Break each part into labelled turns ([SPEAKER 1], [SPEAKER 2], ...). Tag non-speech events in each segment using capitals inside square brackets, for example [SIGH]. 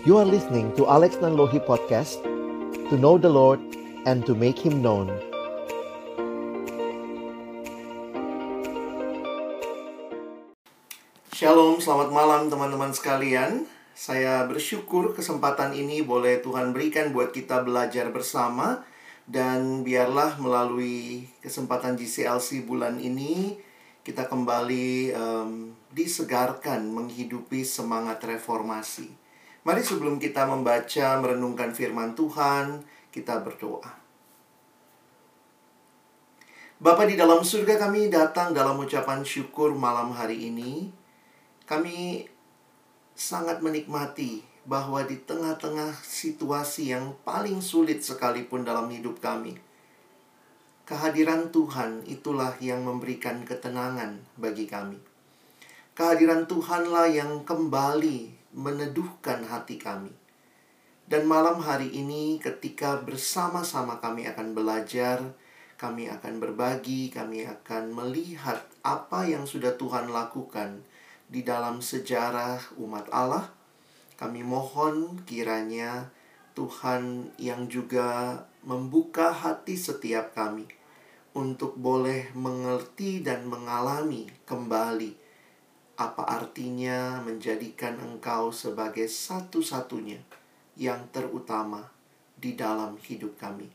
[SPEAKER 1] You are listening to Alex Nanlohi Podcast To know the Lord and to make Him known.
[SPEAKER 2] Shalom, selamat malam teman-teman sekalian. Saya bersyukur kesempatan ini boleh Tuhan berikan buat kita belajar bersama. Dan biarlah melalui kesempatan GCLC bulan ini Kita kembali um, disegarkan menghidupi semangat reformasi Mari sebelum kita membaca, merenungkan firman Tuhan, kita berdoa. Bapa di dalam surga kami datang dalam ucapan syukur malam hari ini. Kami sangat menikmati bahwa di tengah-tengah situasi yang paling sulit sekalipun dalam hidup kami, kehadiran Tuhan itulah yang memberikan ketenangan bagi kami. Kehadiran Tuhanlah yang kembali meneduhkan hati kami. Dan malam hari ini ketika bersama-sama kami akan belajar, kami akan berbagi, kami akan melihat apa yang sudah Tuhan lakukan di dalam sejarah umat Allah. Kami mohon kiranya Tuhan yang juga membuka hati setiap kami untuk boleh mengerti dan mengalami kembali apa artinya menjadikan engkau sebagai satu-satunya yang terutama di dalam hidup kami.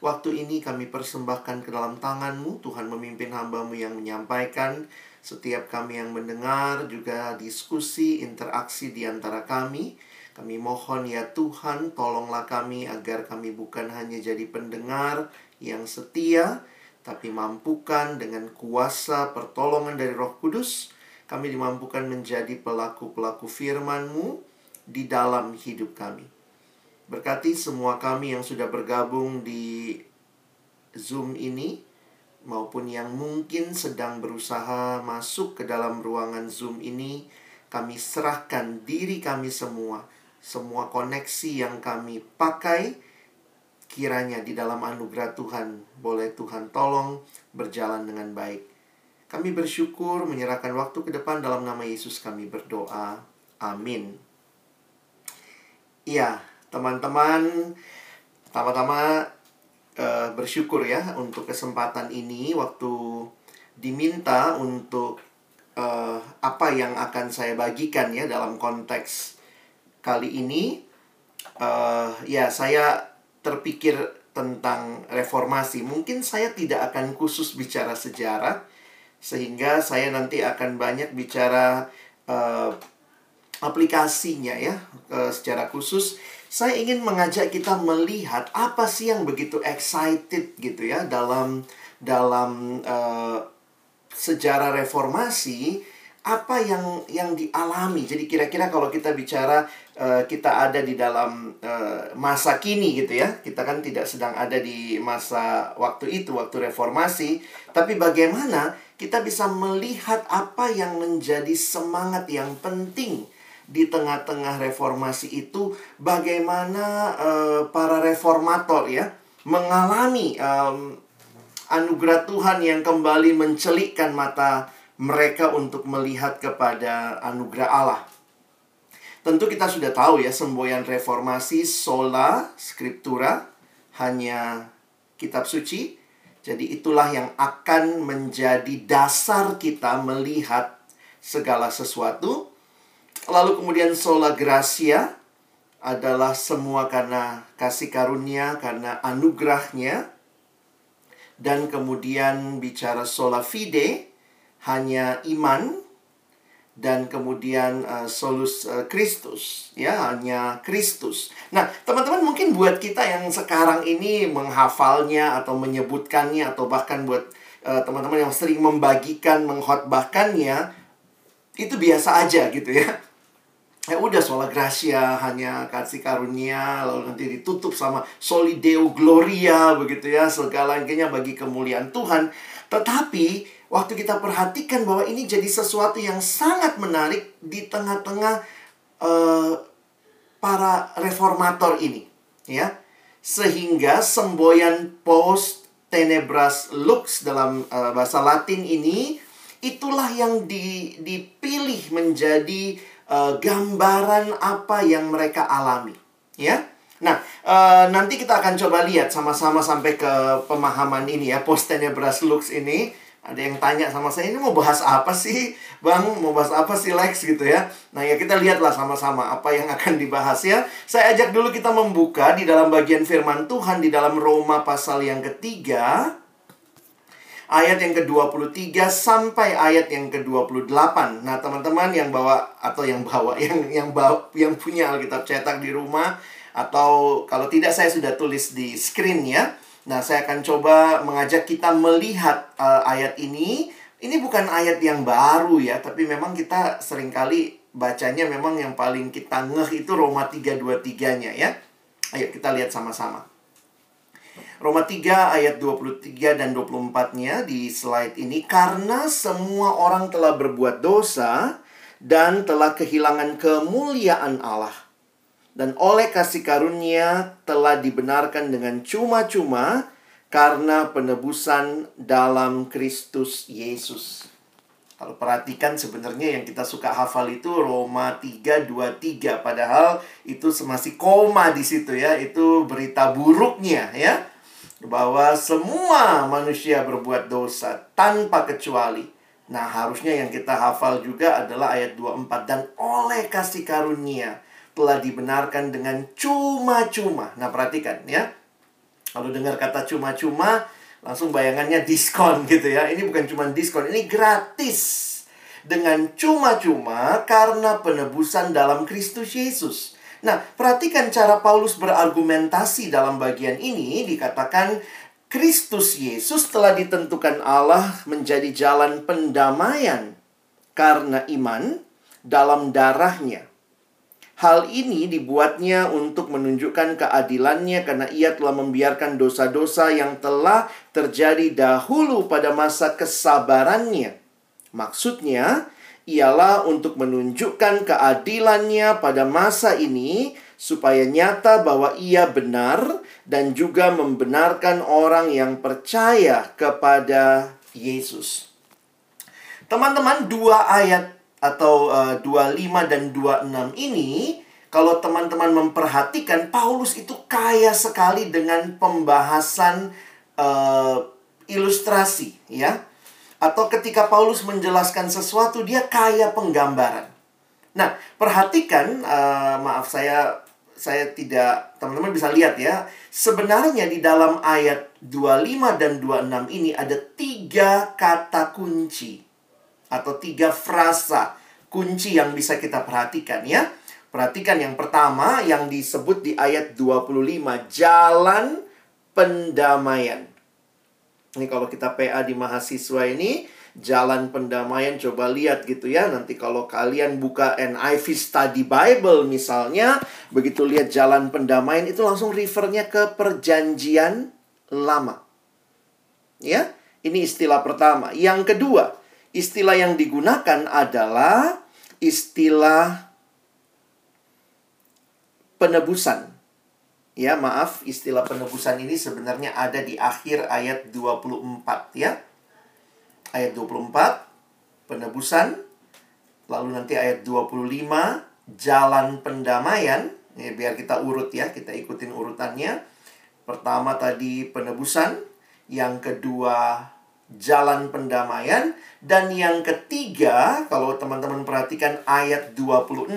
[SPEAKER 2] Waktu ini kami persembahkan ke dalam tanganmu, Tuhan memimpin hambamu yang menyampaikan, setiap kami yang mendengar, juga diskusi, interaksi di antara kami. Kami mohon ya Tuhan, tolonglah kami agar kami bukan hanya jadi pendengar yang setia, tapi mampukan dengan kuasa pertolongan dari Roh Kudus, kami dimampukan menjadi pelaku-pelaku firman-Mu di dalam hidup kami. Berkati semua kami yang sudah bergabung di Zoom ini, maupun yang mungkin sedang berusaha masuk ke dalam ruangan Zoom ini, kami serahkan diri kami semua, semua koneksi yang kami pakai, Kiranya di dalam anugerah Tuhan boleh Tuhan tolong berjalan dengan baik. Kami bersyukur menyerahkan waktu ke depan dalam nama Yesus kami berdoa. Amin. Iya, teman-teman, pertama-tama uh, bersyukur ya untuk kesempatan ini waktu diminta untuk uh, apa yang akan saya bagikan ya dalam konteks kali ini. Uh, ya, saya terpikir tentang reformasi, mungkin saya tidak akan khusus bicara sejarah, sehingga saya nanti akan banyak bicara uh, aplikasinya ya uh, secara khusus. Saya ingin mengajak kita melihat apa sih yang begitu excited gitu ya dalam dalam uh, sejarah reformasi apa yang yang dialami. Jadi kira-kira kalau kita bicara uh, kita ada di dalam uh, masa kini gitu ya. Kita kan tidak sedang ada di masa waktu itu, waktu reformasi, tapi bagaimana kita bisa melihat apa yang menjadi semangat yang penting di tengah-tengah reformasi itu bagaimana uh, para reformator ya mengalami um, anugerah Tuhan yang kembali mencelikkan mata mereka untuk melihat kepada anugerah Allah. Tentu kita sudah tahu ya semboyan reformasi sola scriptura hanya kitab suci. Jadi itulah yang akan menjadi dasar kita melihat segala sesuatu. Lalu kemudian sola gracia adalah semua karena kasih karunia, karena anugerahnya. Dan kemudian bicara sola fide, hanya iman dan kemudian uh, solus uh, Kristus ya hanya Kristus. Nah, teman-teman mungkin buat kita yang sekarang ini menghafalnya atau menyebutkannya atau bahkan buat uh, teman-teman yang sering membagikan menghotbahkannya itu biasa aja gitu ya. Ya udah sola gracia hanya kasih karunia lalu nanti ditutup sama solideo gloria begitu ya segalanya bagi kemuliaan Tuhan. Tetapi waktu kita perhatikan bahwa ini jadi sesuatu yang sangat menarik di tengah-tengah uh, para reformator ini, ya. Sehingga semboyan post tenebras lux dalam uh, bahasa Latin ini itulah yang di, dipilih menjadi uh, gambaran apa yang mereka alami, ya. Nah, uh, nanti kita akan coba lihat sama-sama sampai ke pemahaman ini ya, postennya Brass Lux ini ada yang tanya sama saya, ini mau bahas apa sih? Bang, mau bahas apa sih Lex gitu ya? Nah ya kita lihatlah sama-sama apa yang akan dibahas ya. Saya ajak dulu kita membuka di dalam bagian firman Tuhan di dalam Roma pasal yang ketiga. Ayat yang ke-23 sampai ayat yang ke-28. Nah, teman-teman yang bawa atau yang bawa [LAUGHS] yang yang bawa yang punya Alkitab cetak di rumah atau kalau tidak saya sudah tulis di screen ya Nah, saya akan coba mengajak kita melihat uh, ayat ini. Ini bukan ayat yang baru ya, tapi memang kita sering kali bacanya memang yang paling kita ngeh itu Roma 3:23-nya ya. Ayo kita lihat sama-sama. Roma 3 ayat 23 dan 24-nya di slide ini karena semua orang telah berbuat dosa dan telah kehilangan kemuliaan Allah dan oleh kasih karunia telah dibenarkan dengan cuma-cuma karena penebusan dalam Kristus Yesus. Kalau perhatikan sebenarnya yang kita suka hafal itu Roma 3:23 padahal itu masih koma di situ ya. Itu berita buruknya ya. Bahwa semua manusia berbuat dosa tanpa kecuali. Nah, harusnya yang kita hafal juga adalah ayat 24 dan oleh kasih karunia telah dibenarkan dengan cuma-cuma. Nah, perhatikan ya. Kalau dengar kata cuma-cuma, langsung bayangannya diskon gitu ya. Ini bukan cuma diskon, ini gratis. Dengan cuma-cuma karena penebusan dalam Kristus Yesus. Nah, perhatikan cara Paulus berargumentasi dalam bagian ini. Dikatakan, Kristus Yesus telah ditentukan Allah menjadi jalan pendamaian karena iman dalam darahnya. Hal ini dibuatnya untuk menunjukkan keadilannya karena ia telah membiarkan dosa-dosa yang telah terjadi dahulu pada masa kesabarannya. Maksudnya, ialah untuk menunjukkan keadilannya pada masa ini supaya nyata bahwa ia benar dan juga membenarkan orang yang percaya kepada Yesus. Teman-teman, dua ayat atau uh, eh, 25 dan 26 ini kalau teman-teman memperhatikan Paulus itu kaya sekali dengan pembahasan uh, ilustrasi ya atau ketika Paulus menjelaskan sesuatu dia kaya penggambaran. Nah, perhatikan uh, maaf saya saya tidak teman-teman bisa lihat ya. Sebenarnya di dalam ayat 25 dan 26 ini ada tiga kata kunci atau tiga frasa kunci yang bisa kita perhatikan ya. Perhatikan yang pertama yang disebut di ayat 25, jalan pendamaian. Ini kalau kita PA di mahasiswa ini, jalan pendamaian coba lihat gitu ya. Nanti kalau kalian buka NIV Study Bible misalnya, begitu lihat jalan pendamaian itu langsung refernya ke perjanjian lama. Ya, ini istilah pertama. Yang kedua, Istilah yang digunakan adalah istilah penebusan. Ya, maaf, istilah penebusan ini sebenarnya ada di akhir ayat 24 ya. Ayat 24 penebusan lalu nanti ayat 25 jalan pendamaian. Ini biar kita urut ya, kita ikutin urutannya. Pertama tadi penebusan, yang kedua jalan pendamaian. Dan yang ketiga, kalau teman-teman perhatikan ayat 26.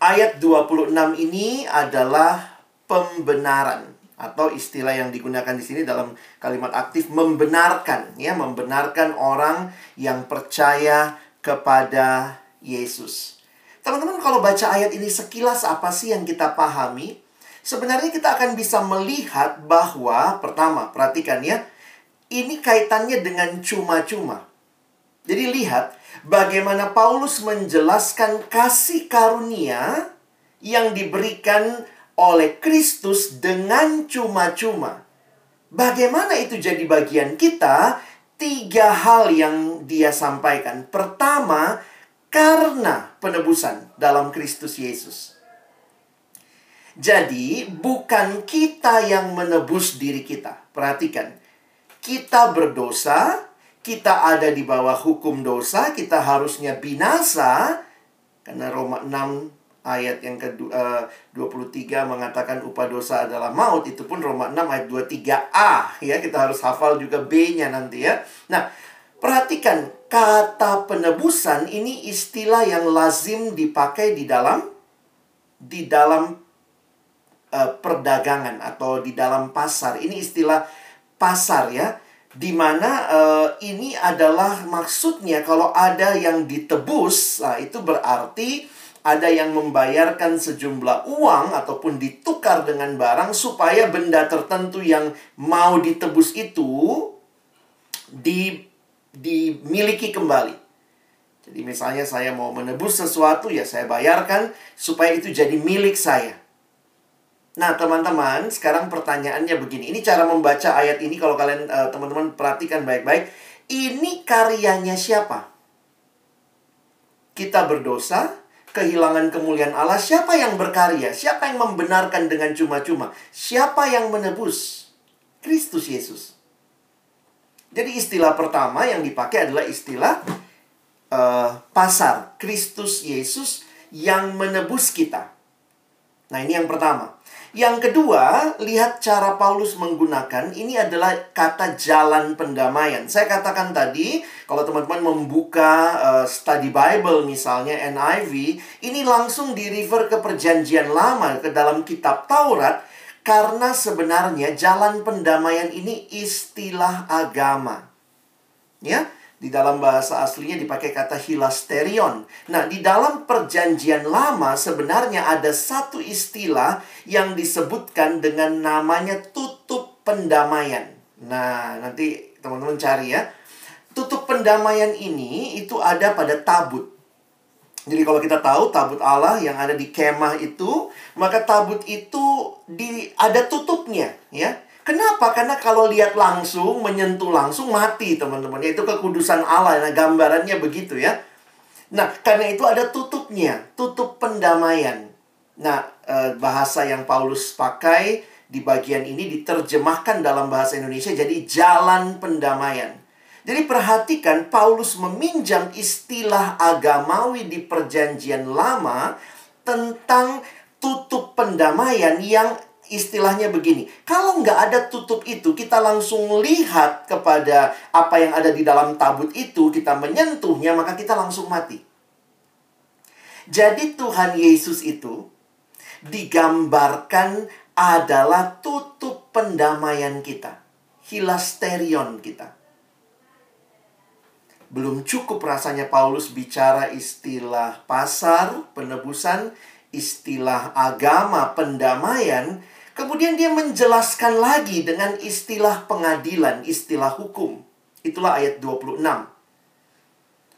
[SPEAKER 2] Ayat 26 ini adalah pembenaran atau istilah yang digunakan di sini dalam kalimat aktif membenarkan ya, membenarkan orang yang percaya kepada Yesus. Teman-teman kalau baca ayat ini sekilas apa sih yang kita pahami? Sebenarnya kita akan bisa melihat bahwa pertama, perhatikan ya, ini kaitannya dengan cuma-cuma. Jadi lihat bagaimana Paulus menjelaskan kasih karunia yang diberikan oleh Kristus dengan cuma-cuma. Bagaimana itu jadi bagian kita? Tiga hal yang dia sampaikan. Pertama, karena penebusan dalam Kristus Yesus. Jadi, bukan kita yang menebus diri kita. Perhatikan, kita berdosa, kita ada di bawah hukum dosa, kita harusnya binasa, Karena Roma 6 ayat yang kedua eh, 23 mengatakan upah dosa adalah maut. Itu pun Roma 6 ayat 23a ya. Kita harus hafal juga B-nya nanti ya. Nah, perhatikan kata penebusan ini istilah yang lazim dipakai di dalam di dalam uh, perdagangan atau di dalam pasar. Ini istilah pasar ya di mana uh, ini adalah maksudnya kalau ada yang ditebus, nah itu berarti ada yang membayarkan sejumlah uang ataupun ditukar dengan barang supaya benda tertentu yang mau ditebus itu di dimiliki kembali. Jadi misalnya saya mau menebus sesuatu ya saya bayarkan supaya itu jadi milik saya. Nah, teman-teman, sekarang pertanyaannya begini. Ini cara membaca ayat ini kalau kalian uh, teman-teman perhatikan baik-baik. Ini karyanya siapa? Kita berdosa, kehilangan kemuliaan Allah. Siapa yang berkarya? Siapa yang membenarkan dengan cuma-cuma? Siapa yang menebus? Kristus Yesus. Jadi istilah pertama yang dipakai adalah istilah uh, pasar. Kristus Yesus yang menebus kita. Nah, ini yang pertama. Yang kedua, lihat cara Paulus menggunakan ini adalah kata jalan pendamaian. Saya katakan tadi, kalau teman-teman membuka uh, study Bible misalnya NIV, ini langsung di refer ke perjanjian lama ke dalam kitab Taurat karena sebenarnya jalan pendamaian ini istilah agama. Ya, di dalam bahasa aslinya dipakai kata hilasterion. Nah, di dalam perjanjian lama sebenarnya ada satu istilah yang disebutkan dengan namanya tutup pendamaian. Nah, nanti teman-teman cari ya. Tutup pendamaian ini itu ada pada tabut. Jadi kalau kita tahu tabut Allah yang ada di kemah itu, maka tabut itu di ada tutupnya, ya. Kenapa? Karena kalau lihat langsung, menyentuh langsung, mati teman-teman. Itu kekudusan Allah. Nah, gambarannya begitu ya. Nah, karena itu ada tutupnya. Tutup pendamaian. Nah, eh, bahasa yang Paulus pakai di bagian ini diterjemahkan dalam bahasa Indonesia jadi jalan pendamaian. Jadi perhatikan Paulus meminjam istilah agamawi di perjanjian lama tentang tutup pendamaian yang istilahnya begini. Kalau nggak ada tutup itu, kita langsung lihat kepada apa yang ada di dalam tabut itu, kita menyentuhnya, maka kita langsung mati. Jadi Tuhan Yesus itu digambarkan adalah tutup pendamaian kita. Hilasterion kita. Belum cukup rasanya Paulus bicara istilah pasar, penebusan, istilah agama, pendamaian, Kemudian dia menjelaskan lagi dengan istilah pengadilan, istilah hukum. Itulah ayat 26.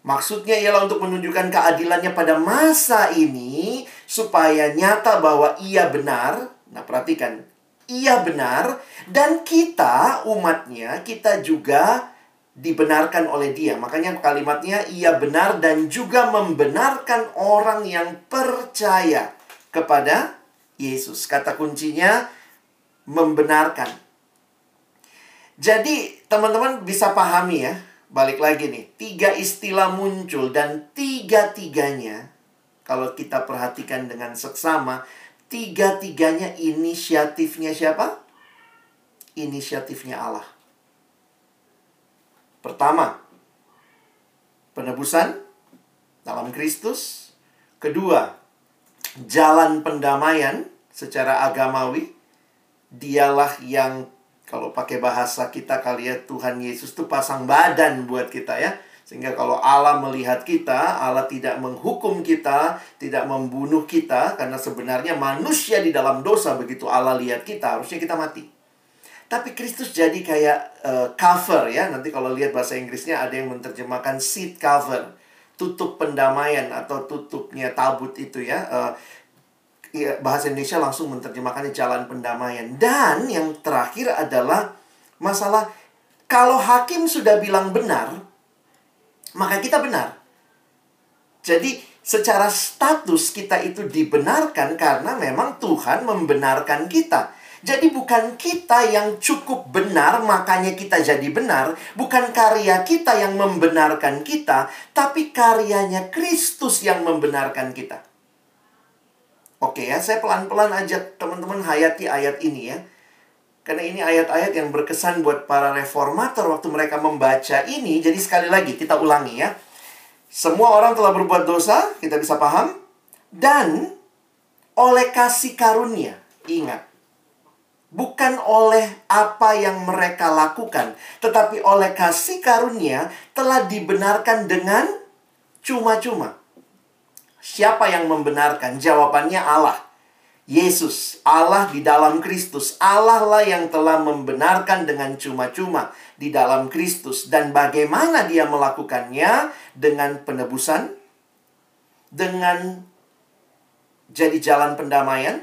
[SPEAKER 2] Maksudnya ialah untuk menunjukkan keadilannya pada masa ini supaya nyata bahwa ia benar. Nah, perhatikan. Ia benar dan kita umatnya kita juga dibenarkan oleh dia. Makanya kalimatnya ia benar dan juga membenarkan orang yang percaya kepada Yesus. Kata kuncinya membenarkan. Jadi, teman-teman bisa pahami ya. Balik lagi nih, tiga istilah muncul dan tiga-tiganya kalau kita perhatikan dengan seksama, tiga-tiganya inisiatifnya siapa? Inisiatifnya Allah. Pertama, penebusan dalam Kristus. Kedua, jalan pendamaian secara agamawi. Dialah yang kalau pakai bahasa kita kali ya Tuhan Yesus tuh pasang badan buat kita ya. Sehingga kalau Allah melihat kita, Allah tidak menghukum kita, tidak membunuh kita karena sebenarnya manusia di dalam dosa begitu Allah lihat kita harusnya kita mati. Tapi Kristus jadi kayak uh, cover ya. Nanti kalau lihat bahasa Inggrisnya ada yang menerjemahkan seat cover tutup pendamaian atau tutupnya tabut itu ya. Uh, ya, bahasa Indonesia langsung menerjemahkannya jalan pendamaian. Dan yang terakhir adalah masalah kalau hakim sudah bilang benar, maka kita benar. Jadi secara status kita itu dibenarkan karena memang Tuhan membenarkan kita. Jadi bukan kita yang cukup benar, makanya kita jadi benar. Bukan karya kita yang membenarkan kita, tapi karyanya Kristus yang membenarkan kita. Oke ya, saya pelan-pelan ajak teman-teman hayati ayat ini ya. Karena ini ayat-ayat yang berkesan buat para reformator waktu mereka membaca ini. Jadi sekali lagi kita ulangi ya. Semua orang telah berbuat dosa, kita bisa paham. Dan oleh kasih karunia, ingat bukan oleh apa yang mereka lakukan, tetapi oleh kasih karunia telah dibenarkan dengan cuma-cuma. Siapa yang membenarkan? Jawabannya Allah. Yesus, Allah di dalam Kristus. Allah lah yang telah membenarkan dengan cuma-cuma di dalam Kristus. Dan bagaimana dia melakukannya? Dengan penebusan, dengan jadi jalan pendamaian,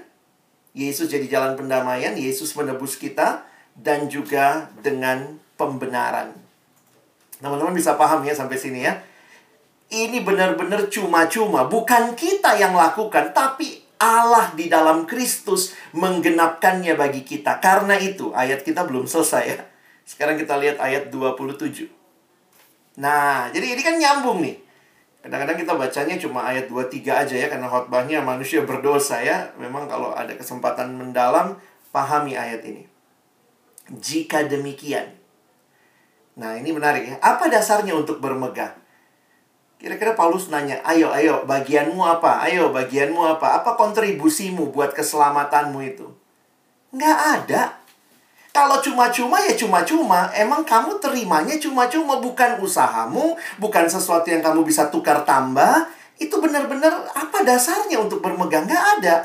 [SPEAKER 2] Yesus jadi jalan pendamaian, Yesus menebus kita, dan juga dengan pembenaran. Teman-teman bisa paham ya sampai sini ya. Ini benar-benar cuma-cuma, bukan kita yang lakukan, tapi Allah di dalam Kristus menggenapkannya bagi kita. Karena itu, ayat kita belum selesai ya. Sekarang kita lihat ayat 27. Nah, jadi ini kan nyambung nih. Kadang-kadang kita bacanya cuma ayat 2-3 aja ya Karena khotbahnya manusia berdosa ya Memang kalau ada kesempatan mendalam Pahami ayat ini Jika demikian Nah ini menarik ya Apa dasarnya untuk bermegah? Kira-kira Paulus nanya Ayo, ayo, bagianmu apa? Ayo, bagianmu apa? Apa kontribusimu buat keselamatanmu itu? Nggak ada kalau cuma-cuma ya cuma-cuma, emang kamu terimanya cuma-cuma bukan usahamu, bukan sesuatu yang kamu bisa tukar tambah. Itu benar-benar apa dasarnya untuk bermegang? Nggak ada.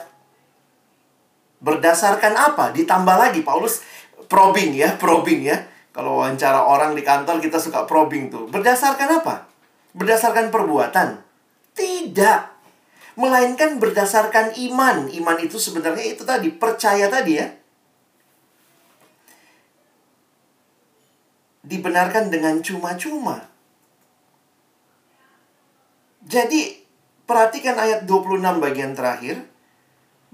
[SPEAKER 2] Berdasarkan apa? Ditambah lagi, Paulus probing ya, probing ya. Kalau wawancara orang di kantor kita suka probing tuh. Berdasarkan apa? Berdasarkan perbuatan? Tidak. Melainkan berdasarkan iman. Iman itu sebenarnya itu tadi, percaya tadi ya dibenarkan dengan cuma-cuma. Jadi, perhatikan ayat 26 bagian terakhir.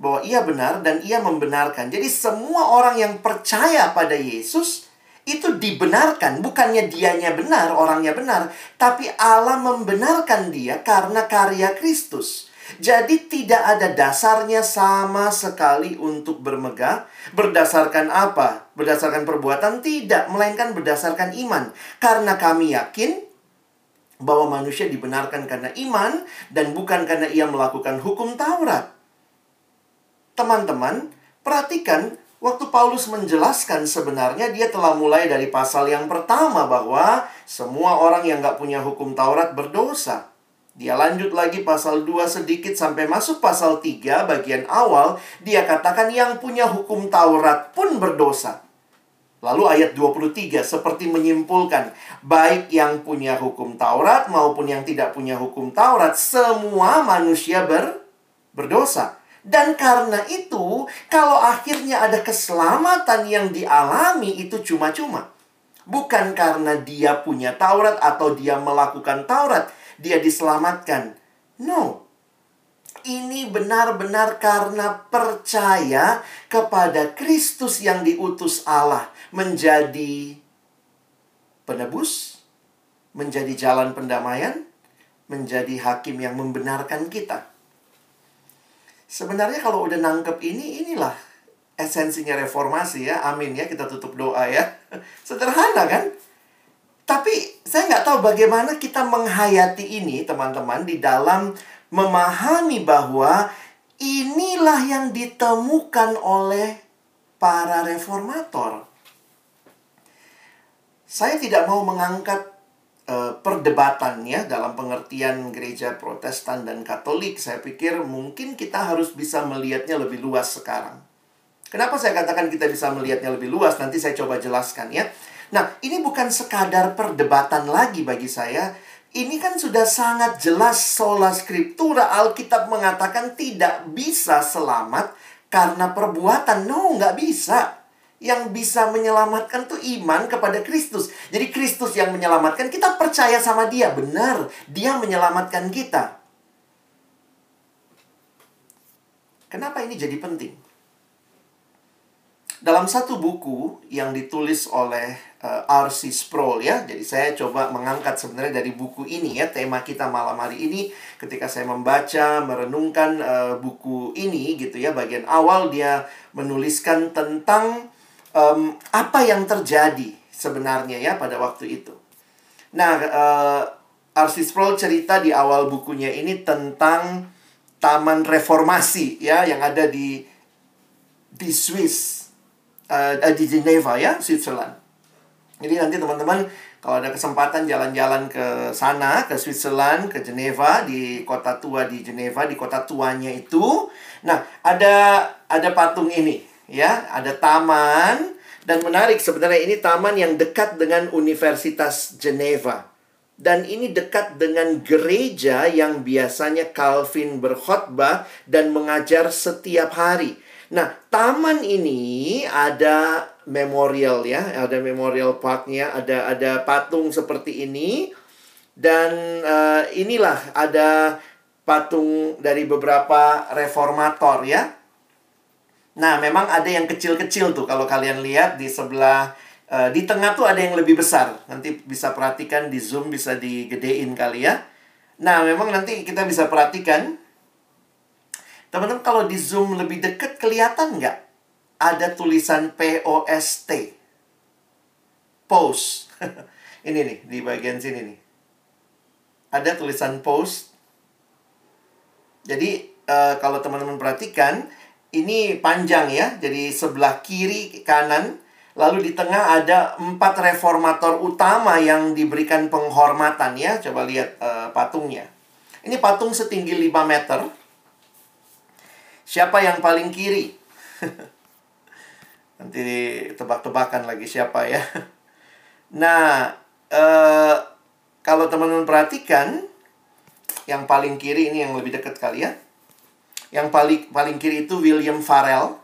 [SPEAKER 2] Bahwa ia benar dan ia membenarkan. Jadi semua orang yang percaya pada Yesus itu dibenarkan. Bukannya dianya benar, orangnya benar. Tapi Allah membenarkan dia karena karya Kristus. Jadi tidak ada dasarnya sama sekali untuk bermegah. Berdasarkan apa? Berdasarkan perbuatan? Tidak, melainkan berdasarkan iman. Karena kami yakin bahwa manusia dibenarkan karena iman dan bukan karena ia melakukan hukum Taurat. Teman-teman, perhatikan waktu Paulus menjelaskan sebenarnya dia telah mulai dari pasal yang pertama bahwa semua orang yang nggak punya hukum Taurat berdosa. Dia lanjut lagi pasal 2 sedikit sampai masuk pasal 3 bagian awal. Dia katakan yang punya hukum Taurat pun berdosa. Lalu ayat 23 seperti menyimpulkan. Baik yang punya hukum Taurat maupun yang tidak punya hukum Taurat. Semua manusia ber, berdosa. Dan karena itu, kalau akhirnya ada keselamatan yang dialami itu cuma-cuma. Bukan karena dia punya Taurat atau dia melakukan Taurat dia diselamatkan. No. Ini benar-benar karena percaya kepada Kristus yang diutus Allah menjadi penebus, menjadi jalan pendamaian, menjadi hakim yang membenarkan kita. Sebenarnya kalau udah nangkep ini, inilah esensinya reformasi ya. Amin ya, kita tutup doa ya. [LAUGHS] Sederhana kan? Tapi saya nggak tahu bagaimana kita menghayati ini, teman-teman, di dalam memahami bahwa inilah yang ditemukan oleh para reformator. Saya tidak mau mengangkat uh, perdebatan ya dalam pengertian gereja Protestan dan Katolik. Saya pikir mungkin kita harus bisa melihatnya lebih luas sekarang. Kenapa saya katakan kita bisa melihatnya lebih luas? Nanti saya coba jelaskan ya. Nah, ini bukan sekadar perdebatan lagi bagi saya. Ini kan sudah sangat jelas sola scriptura Alkitab mengatakan tidak bisa selamat karena perbuatan. No, nggak bisa. Yang bisa menyelamatkan tuh iman kepada Kristus. Jadi Kristus yang menyelamatkan, kita percaya sama dia. Benar, dia menyelamatkan kita. Kenapa ini jadi penting? dalam satu buku yang ditulis oleh uh, R.C. Sproul ya. Jadi saya coba mengangkat sebenarnya dari buku ini ya tema kita malam hari ini ketika saya membaca merenungkan uh, buku ini gitu ya bagian awal dia menuliskan tentang um, apa yang terjadi sebenarnya ya pada waktu itu. Nah, uh, R.C. Sproul cerita di awal bukunya ini tentang Taman Reformasi ya yang ada di di Swiss uh, di Geneva ya, Switzerland. Jadi nanti teman-teman kalau ada kesempatan jalan-jalan ke sana, ke Switzerland, ke Geneva, di kota tua di Geneva, di kota tuanya itu. Nah, ada ada patung ini, ya, ada taman dan menarik sebenarnya ini taman yang dekat dengan Universitas Geneva. Dan ini dekat dengan gereja yang biasanya Calvin berkhotbah dan mengajar setiap hari. Nah, taman ini ada memorial ya, ada memorial parknya, ada ada patung seperti ini dan uh, inilah ada patung dari beberapa reformator ya. Nah, memang ada yang kecil-kecil tuh kalau kalian lihat di sebelah uh, di tengah tuh ada yang lebih besar. Nanti bisa perhatikan di zoom bisa digedein kali ya. Nah, memang nanti kita bisa perhatikan Teman-teman kalau di zoom lebih dekat kelihatan nggak? Ada tulisan POST. Post. [LAUGHS] ini nih, di bagian sini nih. Ada tulisan post. Jadi, uh, kalau teman-teman perhatikan, ini panjang ya. Jadi, sebelah kiri, kanan, Lalu di tengah ada empat reformator utama yang diberikan penghormatan ya. Coba lihat uh, patungnya. Ini patung setinggi 5 meter. Siapa yang paling kiri? [LAUGHS] Nanti tebak-tebakan lagi siapa ya. Nah, eh, kalau teman-teman perhatikan, yang paling kiri ini yang lebih dekat kali ya. Yang paling paling kiri itu William Farel.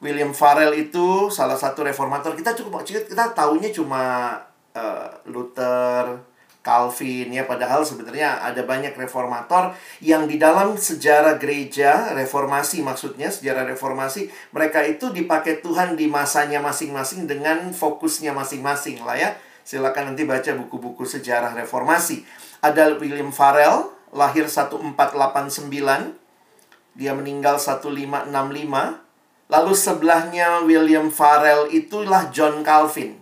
[SPEAKER 2] William Farel itu salah satu reformator. Kita cukup kita tahunya cuma uh, Luther, Calvin ya padahal sebenarnya ada banyak reformator yang di dalam sejarah gereja reformasi maksudnya sejarah reformasi mereka itu dipakai Tuhan di masanya masing-masing dengan fokusnya masing-masing lah ya silakan nanti baca buku-buku sejarah reformasi ada William Farel lahir 1489 dia meninggal 1565 lalu sebelahnya William Farel itulah John Calvin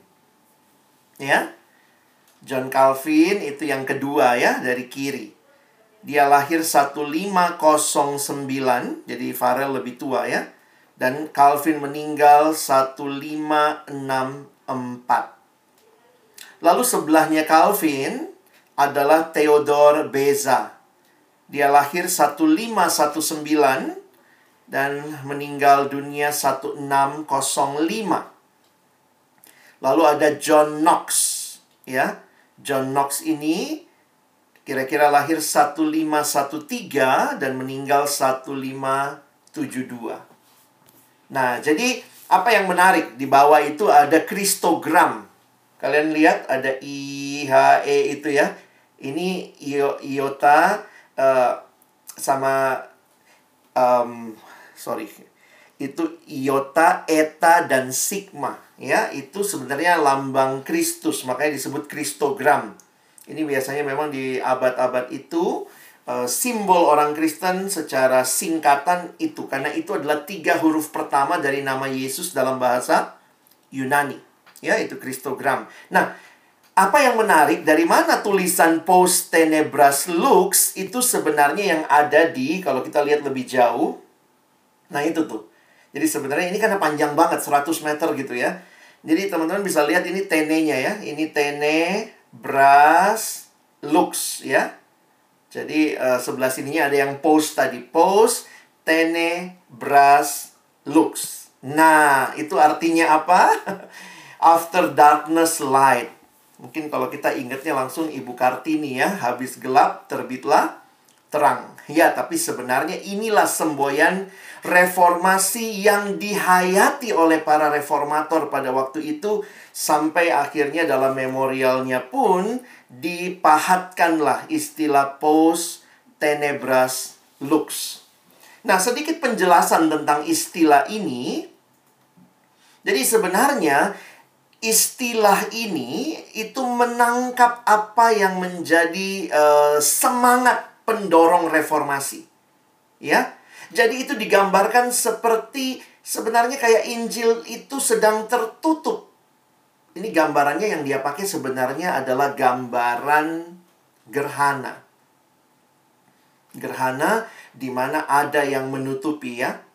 [SPEAKER 2] ya John Calvin itu yang kedua ya dari kiri. Dia lahir 1509, jadi Farel lebih tua ya. Dan Calvin meninggal 1564. Lalu sebelahnya Calvin adalah Theodore Beza. Dia lahir 1519 dan meninggal dunia 1605. Lalu ada John Knox, ya. John Knox ini kira-kira lahir 1513 dan meninggal 1572. Nah, jadi apa yang menarik di bawah itu ada kristogram. Kalian lihat ada I H E itu ya. Ini iota uh, sama um, sorry. Itu iota, eta dan sigma ya. Itu sebenarnya lambang Kristus makanya disebut kristogram. Ini biasanya memang di abad-abad itu uh, simbol orang Kristen secara singkatan itu. Karena itu adalah tiga huruf pertama dari nama Yesus dalam bahasa Yunani ya itu kristogram. Nah apa yang menarik dari mana tulisan post tenebras lux itu sebenarnya yang ada di kalau kita lihat lebih jauh nah itu tuh jadi sebenarnya ini karena panjang banget 100 meter gitu ya. Jadi teman-teman bisa lihat ini tenenya ya. Ini tene bras lux ya. Jadi uh, sebelah sininya ada yang post tadi. Post tene bras lux. Nah, itu artinya apa? [LAUGHS] After darkness light. Mungkin kalau kita ingatnya langsung Ibu Kartini ya, habis gelap terbitlah terang. Ya, tapi sebenarnya inilah semboyan reformasi yang dihayati oleh para reformator pada waktu itu sampai akhirnya dalam memorialnya pun dipahatkanlah istilah post tenebras lux. Nah, sedikit penjelasan tentang istilah ini. Jadi sebenarnya istilah ini itu menangkap apa yang menjadi uh, semangat pendorong reformasi. Ya. Jadi itu digambarkan seperti sebenarnya kayak Injil itu sedang tertutup. Ini gambarannya yang dia pakai sebenarnya adalah gambaran gerhana. Gerhana di mana ada yang menutupi ya.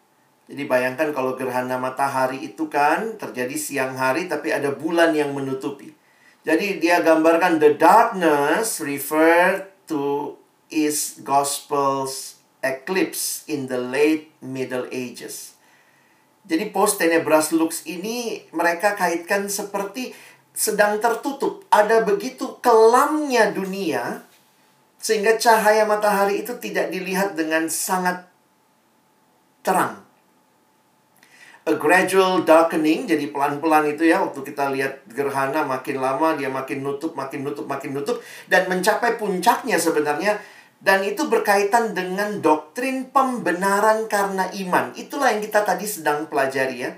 [SPEAKER 2] Jadi bayangkan kalau gerhana matahari itu kan terjadi siang hari tapi ada bulan yang menutupi. Jadi dia gambarkan the darkness refer to is gospel's eclipse in the late middle ages. Jadi post tenebras lux ini mereka kaitkan seperti sedang tertutup. Ada begitu kelamnya dunia sehingga cahaya matahari itu tidak dilihat dengan sangat terang a gradual darkening jadi pelan-pelan itu ya waktu kita lihat gerhana makin lama dia makin nutup makin nutup makin nutup dan mencapai puncaknya sebenarnya. Dan itu berkaitan dengan doktrin pembenaran karena iman. Itulah yang kita tadi sedang pelajari ya.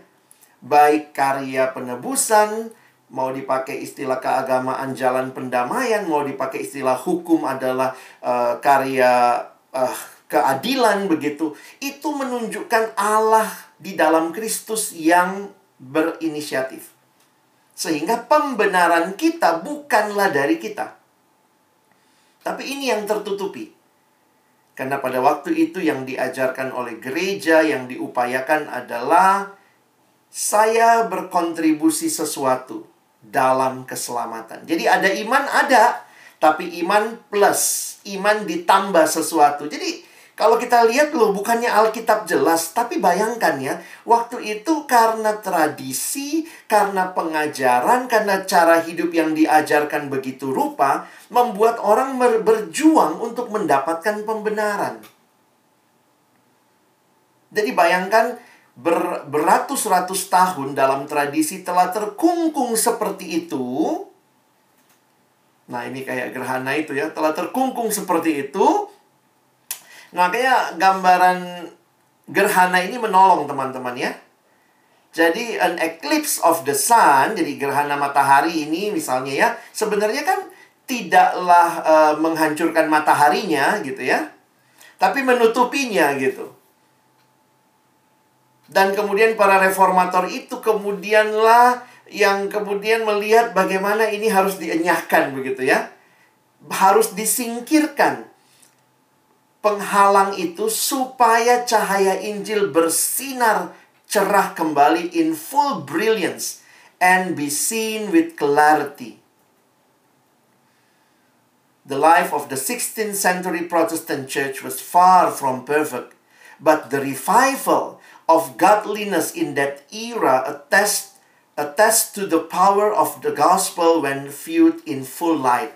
[SPEAKER 2] Baik karya penebusan mau dipakai istilah keagamaan jalan pendamaian mau dipakai istilah hukum adalah uh, karya uh, keadilan begitu. Itu menunjukkan Allah di dalam Kristus yang berinisiatif. Sehingga pembenaran kita bukanlah dari kita. Tapi ini yang tertutupi. Karena pada waktu itu yang diajarkan oleh gereja yang diupayakan adalah saya berkontribusi sesuatu dalam keselamatan. Jadi ada iman ada, tapi iman plus, iman ditambah sesuatu. Jadi kalau kita lihat loh, bukannya Alkitab jelas, tapi bayangkan ya, waktu itu karena tradisi, karena pengajaran, karena cara hidup yang diajarkan begitu rupa, membuat orang berjuang untuk mendapatkan pembenaran. Jadi bayangkan ber, beratus-ratus tahun dalam tradisi telah terkungkung seperti itu. Nah, ini kayak gerhana itu ya, telah terkungkung seperti itu Makanya gambaran gerhana ini menolong teman-teman ya. Jadi an eclipse of the sun, jadi gerhana matahari ini misalnya ya, sebenarnya kan tidaklah uh, menghancurkan mataharinya gitu ya. Tapi menutupinya gitu. Dan kemudian para reformator itu kemudianlah yang kemudian melihat bagaimana ini harus dienyahkan begitu ya. Harus disingkirkan penghalang itu supaya cahaya Injil bersinar cerah kembali in full brilliance and be seen with clarity. The life of the 16th century Protestant church was far from perfect, but the revival of godliness in that era attests attest to the power of the gospel when viewed in full light.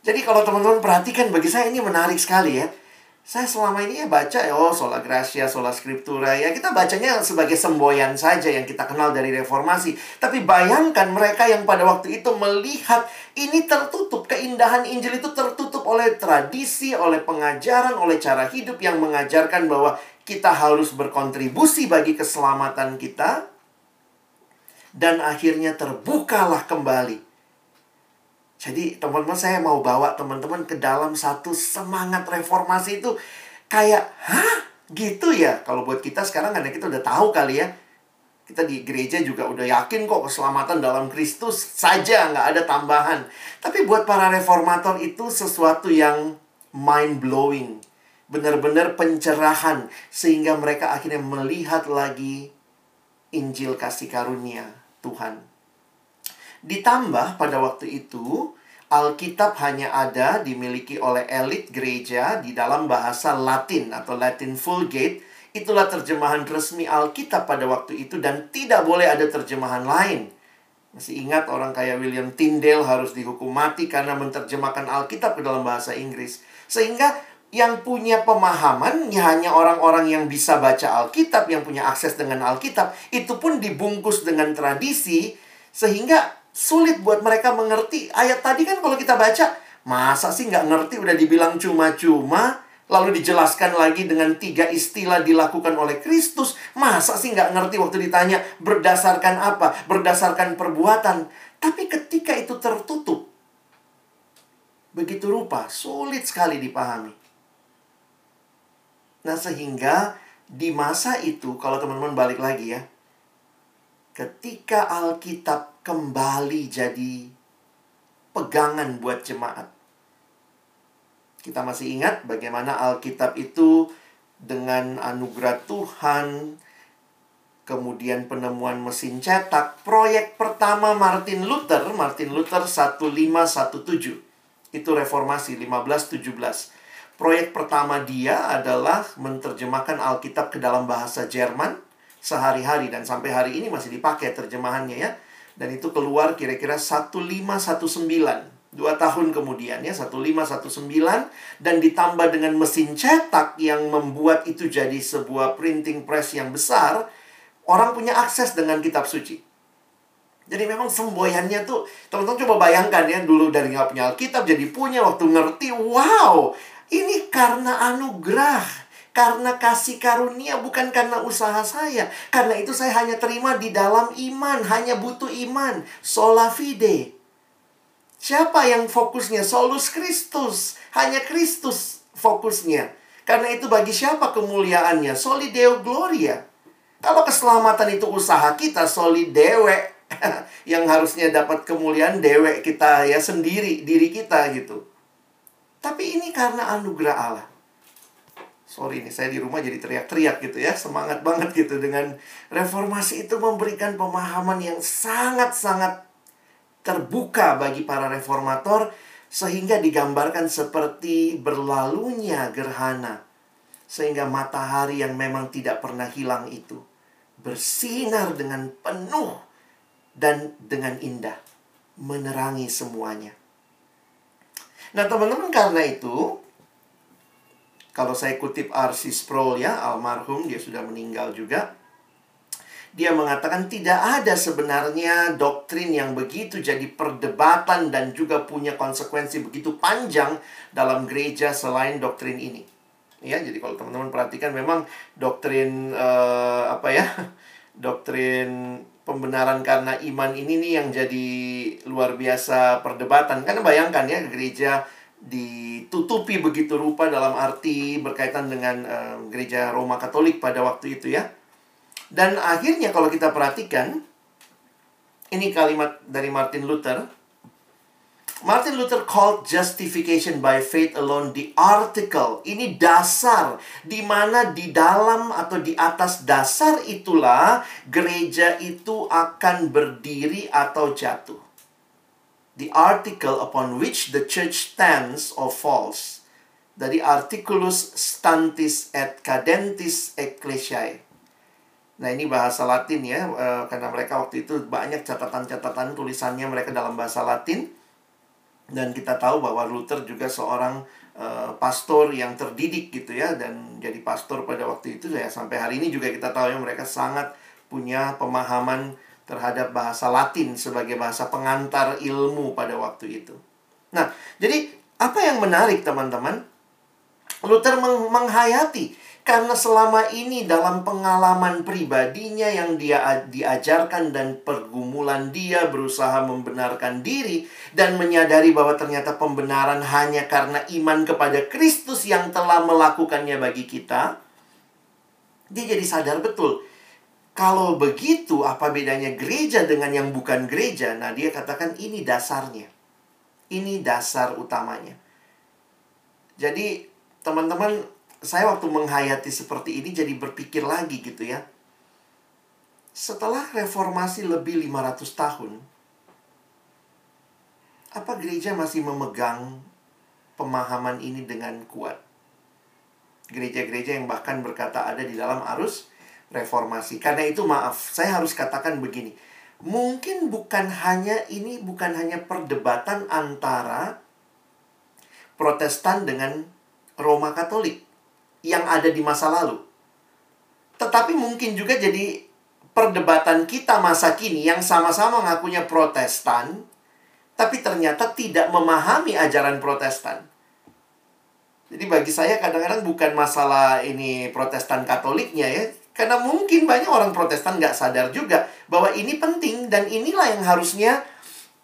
[SPEAKER 2] Jadi kalau teman-teman perhatikan bagi saya ini menarik sekali ya. Saya selama ini ya baca ya, oh sola gracia, sola scriptura ya kita bacanya sebagai semboyan saja yang kita kenal dari reformasi. Tapi bayangkan mereka yang pada waktu itu melihat ini tertutup, keindahan Injil itu tertutup oleh tradisi, oleh pengajaran, oleh cara hidup yang mengajarkan bahwa kita harus berkontribusi bagi keselamatan kita. Dan akhirnya terbukalah kembali jadi teman-teman saya mau bawa teman-teman ke dalam satu semangat reformasi itu kayak, hah? Gitu ya? Kalau buat kita sekarang karena kita udah tahu kali ya. Kita di gereja juga udah yakin kok keselamatan dalam Kristus saja, nggak ada tambahan. Tapi buat para reformator itu sesuatu yang mind-blowing. Benar-benar pencerahan. Sehingga mereka akhirnya melihat lagi Injil kasih karunia Tuhan. Ditambah pada waktu itu, Alkitab hanya ada dimiliki oleh elit gereja di dalam bahasa Latin atau Latin Vulgate. Itulah terjemahan resmi Alkitab pada waktu itu dan tidak boleh ada terjemahan lain. Masih ingat orang kayak William Tyndale harus dihukum mati karena menerjemahkan Alkitab ke dalam bahasa Inggris. Sehingga yang punya pemahaman ya hanya orang-orang yang bisa baca Alkitab, yang punya akses dengan Alkitab, itu pun dibungkus dengan tradisi sehingga sulit buat mereka mengerti. Ayat tadi kan kalau kita baca, masa sih nggak ngerti udah dibilang cuma-cuma, Lalu dijelaskan lagi dengan tiga istilah dilakukan oleh Kristus. Masa sih nggak ngerti waktu ditanya berdasarkan apa? Berdasarkan perbuatan. Tapi ketika itu tertutup, begitu rupa, sulit sekali dipahami. Nah sehingga di masa itu, kalau teman-teman balik lagi ya, ketika Alkitab kembali jadi pegangan buat jemaat, kita masih ingat bagaimana Alkitab itu dengan anugerah Tuhan, kemudian penemuan mesin cetak, proyek pertama Martin Luther, Martin Luther 1517. Itu reformasi 1517. Proyek pertama dia adalah menerjemahkan Alkitab ke dalam bahasa Jerman sehari-hari dan sampai hari ini masih dipakai terjemahannya ya. Dan itu keluar kira-kira 1519 Dua tahun kemudian ya, 1519 dan ditambah dengan mesin cetak yang membuat itu jadi sebuah printing press yang besar, orang punya akses dengan kitab suci. Jadi memang semboyannya tuh, teman-teman coba bayangkan ya, dulu dari nggak punya Alkitab jadi punya waktu ngerti, wow, ini karena anugerah, karena kasih karunia, bukan karena usaha saya. Karena itu saya hanya terima di dalam iman, hanya butuh iman, sola fide. Siapa yang fokusnya? Solus Kristus. Hanya Kristus fokusnya. Karena itu bagi siapa kemuliaannya? Soli Deo Gloria. Kalau keselamatan itu usaha kita, soli dewe. [LAUGHS] yang harusnya dapat kemuliaan dewe kita ya sendiri, diri kita gitu. Tapi ini karena anugerah Allah. Sorry nih, saya di rumah jadi teriak-teriak gitu ya. Semangat banget gitu dengan reformasi itu memberikan pemahaman yang sangat-sangat terbuka bagi para reformator sehingga digambarkan seperti berlalunya gerhana sehingga matahari yang memang tidak pernah hilang itu bersinar dengan penuh dan dengan indah menerangi semuanya. Nah, teman-teman karena itu kalau saya kutip R.C. Sproul ya, almarhum dia sudah meninggal juga dia mengatakan tidak ada sebenarnya doktrin yang begitu jadi perdebatan dan juga punya konsekuensi begitu panjang dalam gereja selain doktrin ini. Ya, jadi kalau teman-teman perhatikan memang doktrin uh, apa ya? [LAUGHS] Doktrin pembenaran karena iman ini nih yang jadi luar biasa perdebatan. Karena bayangkan ya gereja ditutupi begitu rupa dalam arti berkaitan dengan uh, gereja Roma Katolik pada waktu itu ya dan akhirnya kalau kita perhatikan, ini kalimat dari Martin Luther. Martin Luther called justification by faith alone the article. Ini dasar di mana di dalam atau di atas dasar itulah gereja itu akan berdiri atau jatuh. The article upon which the church stands or falls. Dari articulus stantis et cadentis ecclesiae. Nah ini bahasa Latin ya, e, karena mereka waktu itu banyak catatan-catatan tulisannya mereka dalam bahasa Latin. Dan kita tahu bahwa Luther juga seorang e, pastor yang terdidik gitu ya, dan jadi pastor pada waktu itu ya sampai hari ini juga kita tahu ya mereka sangat punya pemahaman terhadap bahasa Latin sebagai bahasa pengantar ilmu pada waktu itu. Nah, jadi apa yang menarik teman-teman? Luther meng menghayati karena selama ini dalam pengalaman pribadinya yang dia diajarkan dan pergumulan dia berusaha membenarkan diri dan menyadari bahwa ternyata pembenaran hanya karena iman kepada Kristus yang telah melakukannya bagi kita. Dia jadi sadar betul. Kalau begitu, apa bedanya gereja dengan yang bukan gereja? Nah, dia katakan ini dasarnya. Ini dasar utamanya. Jadi, teman-teman saya waktu menghayati seperti ini jadi berpikir lagi gitu ya. Setelah reformasi lebih 500 tahun, apa gereja masih memegang pemahaman ini dengan kuat? Gereja-gereja yang bahkan berkata ada di dalam arus reformasi. Karena itu maaf, saya harus katakan begini. Mungkin bukan hanya ini bukan hanya perdebatan antara Protestan dengan Roma Katolik yang ada di masa lalu. Tetapi mungkin juga jadi perdebatan kita masa kini yang sama-sama ngakunya protestan, tapi ternyata tidak memahami ajaran protestan. Jadi bagi saya kadang-kadang bukan masalah ini Protestan Katoliknya ya. Karena mungkin banyak orang Protestan nggak sadar juga bahwa ini penting dan inilah yang harusnya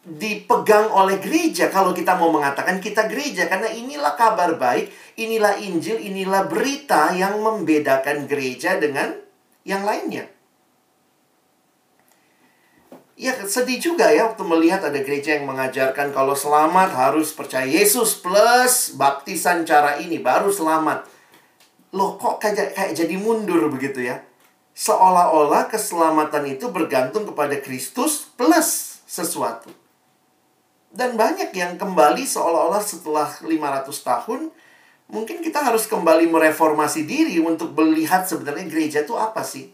[SPEAKER 2] dipegang oleh gereja kalau kita mau mengatakan kita gereja karena inilah kabar baik, inilah Injil, inilah berita yang membedakan gereja dengan yang lainnya. Ya sedih juga ya waktu melihat ada gereja yang mengajarkan kalau selamat harus percaya Yesus plus baptisan cara ini baru selamat. Loh kok kayak, kayak jadi mundur begitu ya? Seolah-olah keselamatan itu bergantung kepada Kristus plus sesuatu. Dan banyak yang kembali seolah-olah setelah 500 tahun mungkin kita harus kembali mereformasi diri untuk melihat sebenarnya gereja itu apa sih?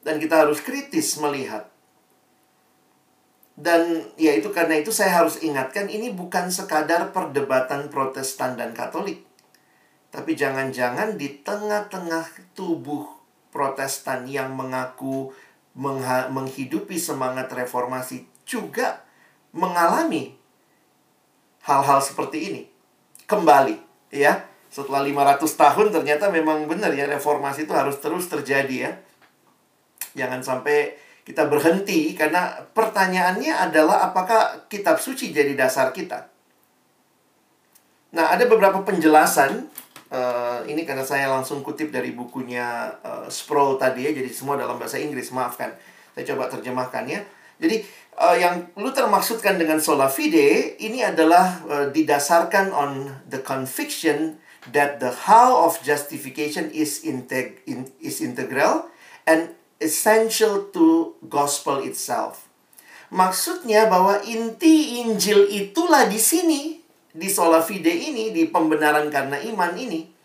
[SPEAKER 2] dan kita harus kritis melihat. Dan ya itu karena itu saya harus ingatkan ini bukan sekadar perdebatan Protestan dan Katolik. Tapi jangan-jangan di tengah-tengah tubuh Protestan yang mengaku menghidupi semangat reformasi juga mengalami hal-hal seperti ini. Kembali, ya. Setelah 500 tahun ternyata memang benar ya reformasi itu harus terus terjadi ya Jangan sampai kita berhenti karena pertanyaannya adalah apakah kitab suci jadi dasar kita. Nah, ada beberapa penjelasan uh, ini karena saya langsung kutip dari bukunya uh, Sproul tadi ya, jadi semua dalam bahasa Inggris, maafkan. Saya coba terjemahkan ya. Jadi uh, yang Luther maksudkan dengan sola fide ini adalah uh, didasarkan on the conviction that the how of justification is integ in, is integral and essential to gospel itself. Maksudnya bahwa inti Injil itulah di sini, di sola fide ini, di pembenaran karena iman ini.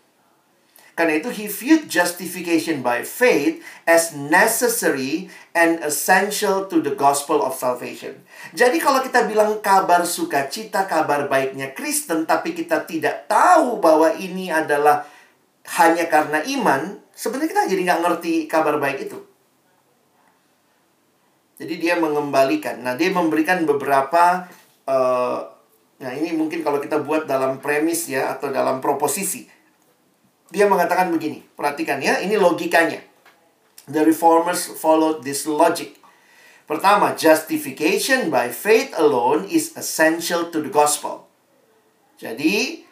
[SPEAKER 2] Karena itu he viewed justification by faith as necessary and essential to the gospel of salvation. Jadi kalau kita bilang kabar sukacita, kabar baiknya Kristen, tapi kita tidak tahu bahwa ini adalah hanya karena iman, sebenarnya kita jadi nggak ngerti kabar baik itu. Jadi dia mengembalikan. Nah, dia memberikan beberapa uh, nah ini mungkin kalau kita buat dalam premis ya atau dalam proposisi. Dia mengatakan begini, perhatikan ya, ini logikanya. The reformers followed this logic. Pertama, justification by faith alone is essential to the gospel. Jadi,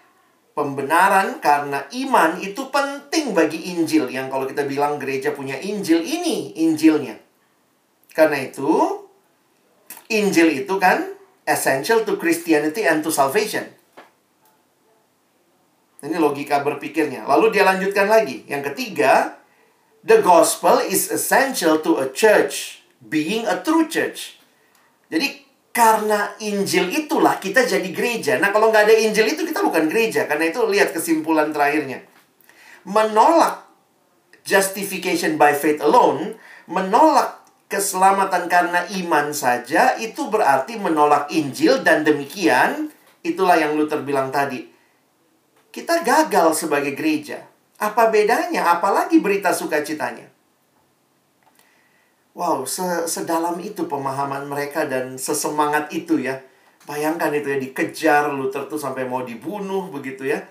[SPEAKER 2] pembenaran karena iman itu penting bagi Injil. Yang kalau kita bilang gereja punya Injil, ini Injilnya. Karena itu, Injil itu kan essential to Christianity and to salvation. Ini logika berpikirnya. Lalu dia lanjutkan lagi. Yang ketiga, the gospel is essential to a church being a true church. Jadi karena Injil itulah kita jadi gereja. Nah kalau nggak ada Injil itu kita bukan gereja. Karena itu lihat kesimpulan terakhirnya. Menolak justification by faith alone, menolak keselamatan karena iman saja itu berarti menolak Injil dan demikian itulah yang Luther bilang tadi. Kita gagal sebagai gereja. Apa bedanya? Apalagi berita sukacitanya. Wow, sedalam itu pemahaman mereka dan sesemangat itu ya. Bayangkan itu ya dikejar Luther tuh sampai mau dibunuh begitu ya.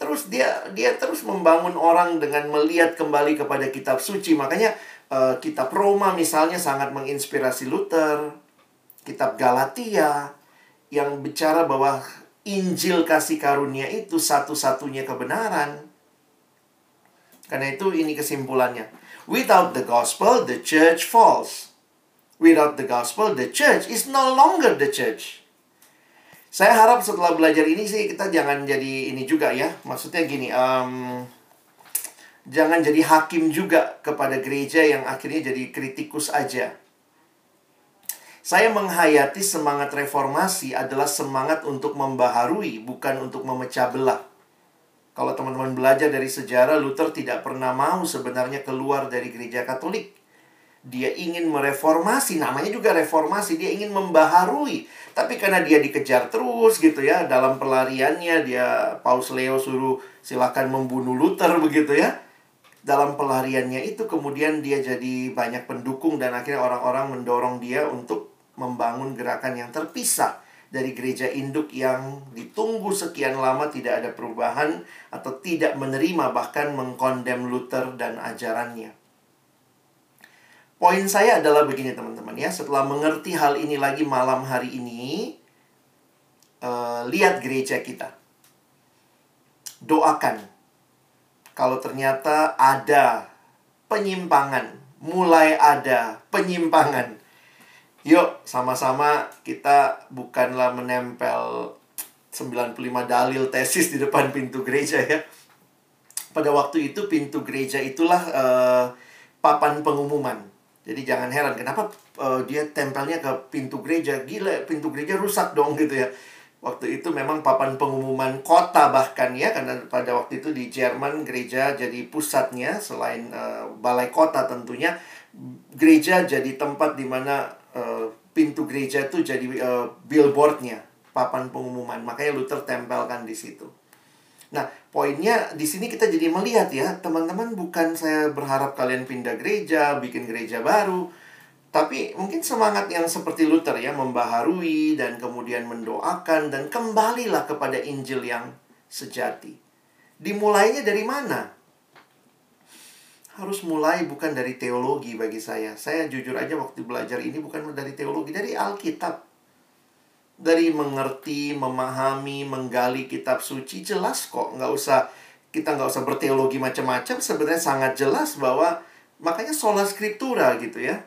[SPEAKER 2] Terus dia dia terus membangun orang dengan melihat kembali kepada kitab suci. Makanya uh, kitab Roma misalnya sangat menginspirasi Luther, kitab Galatia yang bicara bahwa Injil kasih karunia itu satu-satunya kebenaran. Karena itu ini kesimpulannya. Without the gospel, the church falls. Without the gospel, the church is no longer the church. Saya harap setelah belajar ini sih kita jangan jadi ini juga ya. Maksudnya gini, um, jangan jadi hakim juga kepada gereja yang akhirnya jadi kritikus aja. Saya menghayati semangat reformasi adalah semangat untuk membaharui, bukan untuk memecah belah. Kalau teman-teman belajar dari sejarah, Luther tidak pernah mau sebenarnya keluar dari gereja Katolik. Dia ingin mereformasi, namanya juga reformasi, dia ingin membaharui. Tapi karena dia dikejar terus gitu ya, dalam pelariannya dia Paus Leo suruh silakan membunuh Luther begitu ya dalam pelariannya itu kemudian dia jadi banyak pendukung dan akhirnya orang-orang mendorong dia untuk membangun gerakan yang terpisah dari gereja induk yang ditunggu sekian lama tidak ada perubahan atau tidak menerima bahkan mengkondem Luther dan ajarannya. Poin saya adalah begini teman-teman ya, setelah mengerti hal ini lagi malam hari ini, uh, lihat gereja kita. Doakan. Kalau ternyata ada penyimpangan, mulai ada penyimpangan Yuk, sama-sama kita bukanlah menempel 95 dalil tesis di depan pintu gereja ya. Pada waktu itu pintu gereja itulah uh, papan pengumuman. Jadi jangan heran kenapa uh, dia tempelnya ke pintu gereja. Gila, pintu gereja rusak dong gitu ya. Waktu itu memang papan pengumuman kota bahkan ya karena pada waktu itu di Jerman gereja jadi pusatnya selain uh, balai kota tentunya gereja jadi tempat di mana uh, pintu gereja itu jadi uh, billboardnya, papan pengumuman. Makanya Luther tempelkan di situ. Nah, poinnya di sini kita jadi melihat ya, teman-teman bukan saya berharap kalian pindah gereja, bikin gereja baru, tapi mungkin semangat yang seperti Luther ya, membaharui dan kemudian mendoakan dan kembalilah kepada Injil yang sejati. Dimulainya dari mana? harus mulai bukan dari teologi bagi saya. Saya jujur aja waktu belajar ini bukan dari teologi, dari Alkitab. Dari mengerti, memahami, menggali kitab suci jelas kok, nggak usah kita nggak usah berteologi macam-macam. Sebenarnya sangat jelas bahwa makanya sola scriptura gitu ya.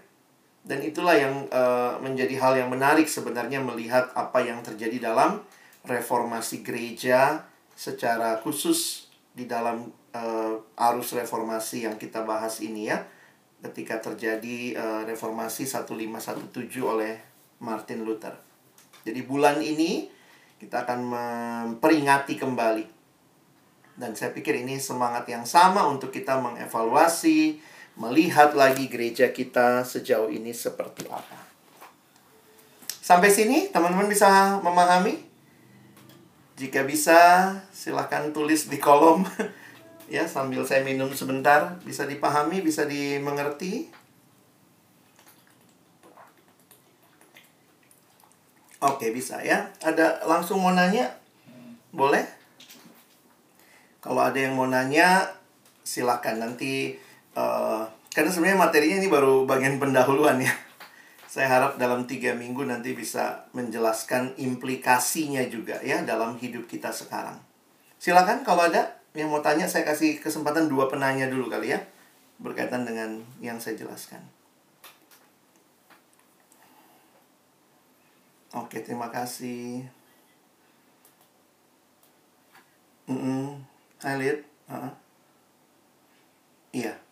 [SPEAKER 2] Dan itulah yang uh, menjadi hal yang menarik sebenarnya melihat apa yang terjadi dalam reformasi gereja secara khusus di dalam uh, arus reformasi yang kita bahas ini ya ketika terjadi uh, reformasi 1517 oleh Martin Luther. Jadi bulan ini kita akan memperingati kembali. Dan saya pikir ini semangat yang sama untuk kita mengevaluasi, melihat lagi gereja kita sejauh ini seperti apa. Sampai sini teman-teman bisa memahami? Jika bisa, silahkan tulis di kolom. [LAUGHS] Ya sambil saya minum sebentar. Bisa dipahami bisa dimengerti. Oke bisa ya. Ada langsung mau nanya? Boleh? Kalau ada yang mau nanya silakan nanti uh, karena sebenarnya materinya ini baru bagian pendahuluan ya [LAUGHS] saya harap dalam tiga minggu nanti bisa menjelaskan implikasinya juga ya dalam hidup kita sekarang silakan kalau ada yang mau tanya saya kasih kesempatan dua penanya dulu kali ya berkaitan dengan yang saya jelaskan. Oke, terima kasih. Mm -mm. Hai, Lid. Uh -huh. Mm.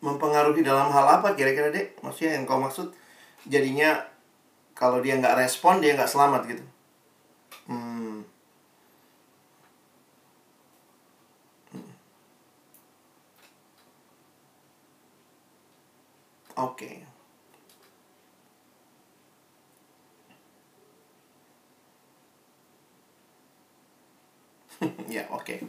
[SPEAKER 2] Mempengaruhi dalam hal apa kira-kira dek? Maksudnya yang kau maksud jadinya kalau dia nggak respon dia nggak selamat gitu? Hmm. Oke. [LAUGHS] ya, oke.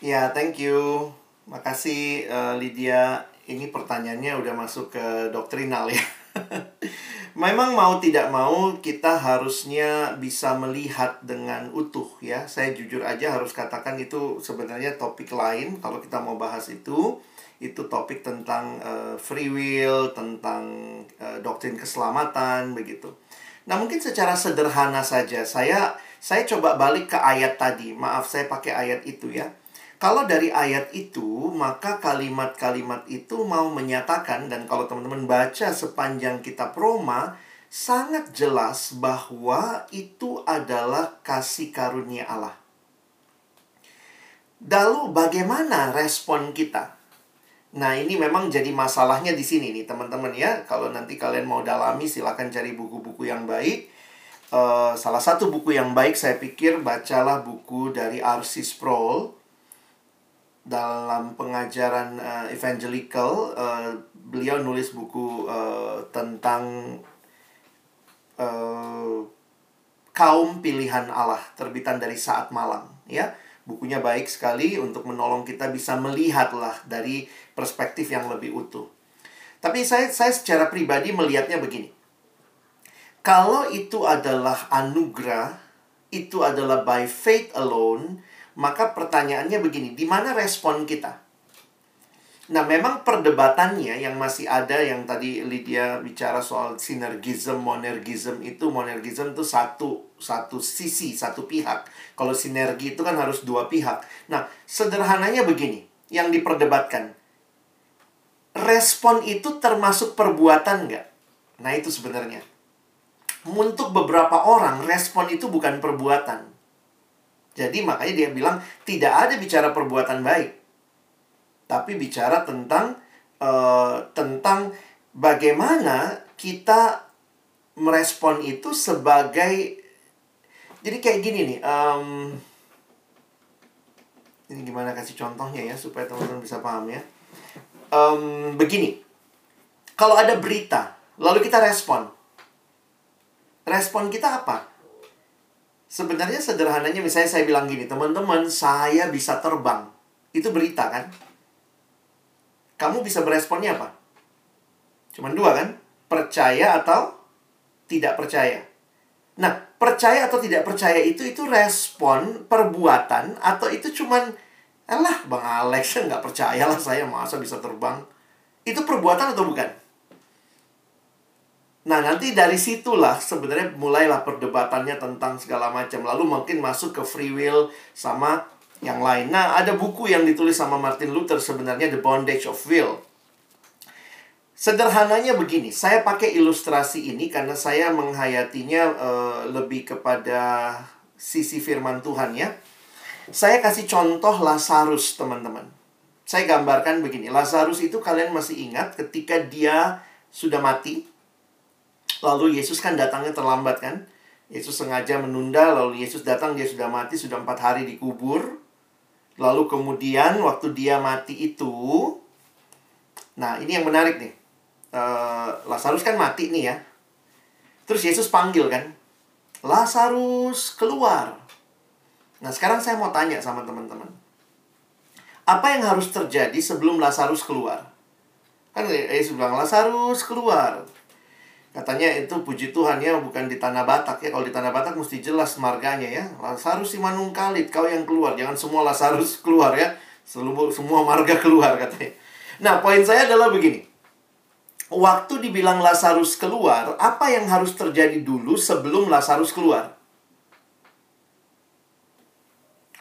[SPEAKER 2] Ya, thank you. Makasih uh, Lydia. Ini pertanyaannya udah masuk ke doktrinal ya. [LAUGHS] Memang mau tidak mau kita harusnya bisa melihat dengan utuh ya. Saya jujur aja harus katakan itu sebenarnya topik lain kalau kita mau bahas itu. Itu topik tentang uh, free will, tentang uh, doktrin keselamatan begitu. Nah, mungkin secara sederhana saja saya saya coba balik ke ayat tadi. Maaf saya pakai ayat itu ya. Kalau dari ayat itu, maka kalimat-kalimat itu mau menyatakan, dan kalau teman-teman baca sepanjang kitab Roma, sangat jelas bahwa itu adalah kasih karunia Allah. Lalu bagaimana respon kita? Nah, ini memang jadi masalahnya di sini nih, teman-teman ya. Kalau nanti kalian mau dalami, silahkan cari buku-buku yang baik. Uh, salah satu buku yang baik saya pikir bacalah buku dari R.C. Sproul dalam pengajaran uh, evangelical uh, beliau nulis buku uh, tentang uh, kaum pilihan Allah terbitan dari saat malam ya. Bukunya baik sekali untuk menolong kita bisa melihatlah dari perspektif yang lebih utuh. Tapi saya saya secara pribadi melihatnya begini. Kalau itu adalah anugerah itu adalah by faith alone maka pertanyaannya begini, di mana respon kita? Nah, memang perdebatannya yang masih ada yang tadi Lydia bicara soal sinergism, monergism itu monergism itu satu satu sisi, satu pihak. Kalau sinergi itu kan harus dua pihak. Nah, sederhananya begini, yang diperdebatkan. Respon itu termasuk perbuatan nggak? Nah, itu sebenarnya. Untuk beberapa orang, respon itu bukan perbuatan. Jadi makanya dia bilang tidak ada bicara perbuatan baik. Tapi bicara tentang uh, tentang bagaimana kita merespon itu sebagai jadi kayak gini nih um, ini gimana kasih contohnya ya supaya teman-teman bisa paham ya. Um, begini kalau ada berita lalu kita respon. Respon kita apa Sebenarnya sederhananya misalnya saya bilang gini, teman-teman, saya bisa terbang. Itu berita kan? Kamu bisa beresponnya apa? Cuman dua kan? Percaya atau tidak percaya. Nah, percaya atau tidak percaya itu itu respon perbuatan atau itu cuman Alah, Bang Alex [LAUGHS] nggak percaya lah saya masa bisa terbang. Itu perbuatan atau bukan? Nah, nanti dari situlah sebenarnya mulailah perdebatannya tentang segala macam. Lalu mungkin masuk ke free will sama yang lain. Nah, ada buku yang ditulis sama Martin Luther sebenarnya The Bondage of Will. Sederhananya begini, saya pakai ilustrasi ini karena saya menghayatinya uh, lebih kepada sisi firman Tuhan ya. Saya kasih contoh Lazarus, teman-teman. Saya gambarkan begini, Lazarus itu kalian masih ingat ketika dia sudah mati, Lalu Yesus kan datangnya terlambat kan? Yesus sengaja menunda, lalu Yesus datang, dia sudah mati, sudah empat hari dikubur. Lalu kemudian waktu dia mati itu, nah ini yang menarik nih. Uh, Lazarus kan mati nih ya. Terus Yesus panggil kan, Lazarus keluar. Nah sekarang saya mau tanya sama teman-teman. Apa yang harus terjadi sebelum Lazarus keluar? Kan Yesus bilang, Lazarus keluar. Katanya itu puji Tuhan ya bukan di tanah Batak ya. Kalau di tanah Batak mesti jelas marganya ya. Lazarus si manungkalit kau yang keluar. Jangan semua Lazarus [LAUGHS] keluar ya. Seluruh semua marga keluar katanya. Nah, poin saya adalah begini. Waktu dibilang Lazarus keluar, apa yang harus terjadi dulu sebelum Lazarus keluar?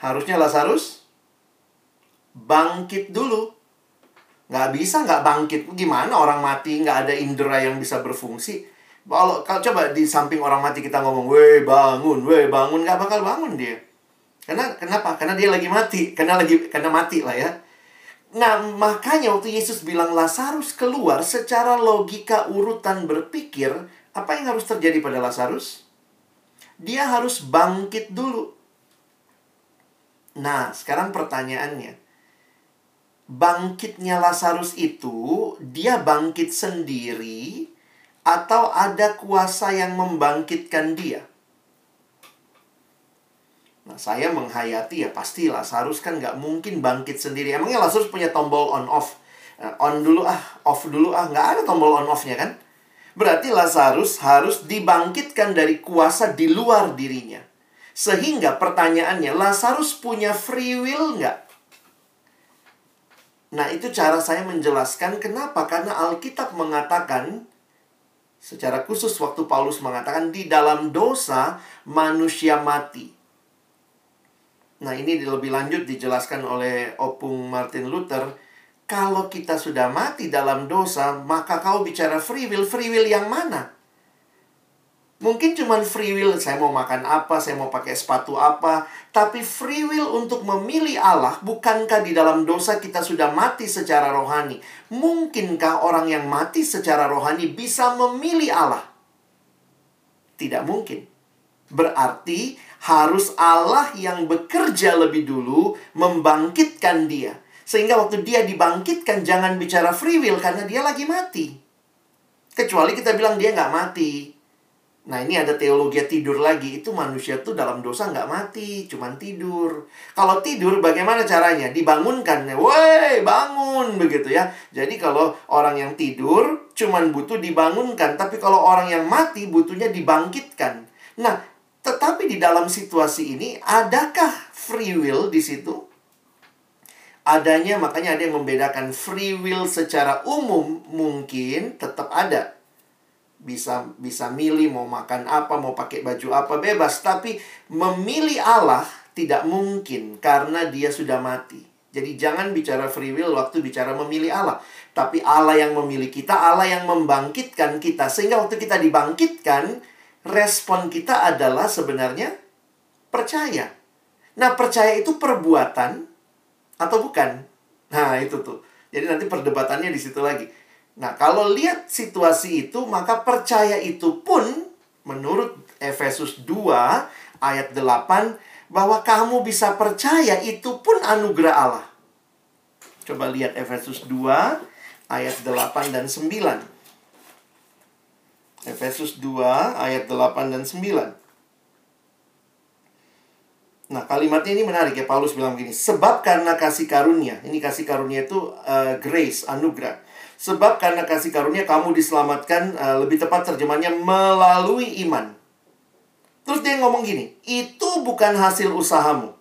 [SPEAKER 2] Harusnya Lazarus bangkit dulu nggak bisa nggak bangkit. Gimana orang mati nggak ada indera yang bisa berfungsi? Kalau kalau coba di samping orang mati kita ngomong weh bangun weh bangun. Nggak bakal bangun dia. Karena kenapa? Karena dia lagi mati. Karena lagi karena mati lah ya. Nah, makanya waktu Yesus bilang Lazarus keluar secara logika urutan berpikir, apa yang harus terjadi pada Lazarus? Dia harus bangkit dulu. Nah, sekarang pertanyaannya. Bangkitnya Lazarus itu, dia bangkit sendiri atau ada kuasa yang membangkitkan dia? Nah, saya menghayati ya pasti Lazarus kan nggak mungkin bangkit sendiri. Emangnya Lazarus punya tombol on off? Nah, on dulu ah, off dulu ah, nggak ada tombol on offnya kan? Berarti Lazarus harus dibangkitkan dari kuasa di luar dirinya. Sehingga pertanyaannya, Lazarus punya free will nggak? Nah, itu cara saya menjelaskan kenapa. Karena Alkitab mengatakan, secara khusus waktu Paulus mengatakan, di dalam dosa manusia mati. Nah, ini lebih lanjut dijelaskan oleh Opung Martin Luther. Kalau kita sudah mati dalam dosa, maka kau bicara free will. Free will yang mana? Mungkin cuma free will, saya mau makan apa, saya mau pakai sepatu apa. Tapi free will untuk memilih Allah, bukankah di dalam dosa kita sudah mati secara rohani? Mungkinkah orang yang mati secara rohani bisa memilih Allah? Tidak mungkin. Berarti harus Allah yang bekerja lebih dulu membangkitkan dia. Sehingga waktu dia dibangkitkan jangan bicara free will karena dia lagi mati. Kecuali kita bilang dia nggak mati. Nah ini ada teologi tidur lagi. Itu manusia tuh dalam dosa nggak mati, cuman tidur. Kalau tidur bagaimana caranya? Dibangunkan. Woi bangun begitu ya. Jadi kalau orang yang tidur cuman butuh dibangunkan. Tapi kalau orang yang mati butuhnya dibangkitkan. Nah tetapi di dalam situasi ini, adakah free will di situ? Adanya, makanya ada yang membedakan free will secara umum mungkin tetap ada. Bisa bisa milih mau makan apa, mau pakai baju apa, bebas. Tapi memilih Allah tidak mungkin karena dia sudah mati. Jadi jangan bicara free will waktu bicara memilih Allah. Tapi Allah yang memilih kita, Allah yang membangkitkan kita. Sehingga waktu kita dibangkitkan, respon kita adalah sebenarnya percaya. Nah, percaya itu perbuatan atau bukan? Nah, itu tuh. Jadi nanti perdebatannya di situ lagi. Nah, kalau lihat situasi itu, maka percaya itu pun menurut Efesus 2 ayat 8 bahwa kamu bisa percaya itu pun anugerah Allah. Coba lihat Efesus 2 ayat 8 dan 9. Efesus 2 ayat 8 dan 9. Nah, kalimatnya ini menarik ya. Paulus bilang begini, sebab karena kasih karunia. Ini kasih karunia itu uh, grace, anugerah. Sebab karena kasih karunia kamu diselamatkan, uh, lebih tepat terjemahnya melalui iman. Terus dia ngomong gini, itu bukan hasil usahamu.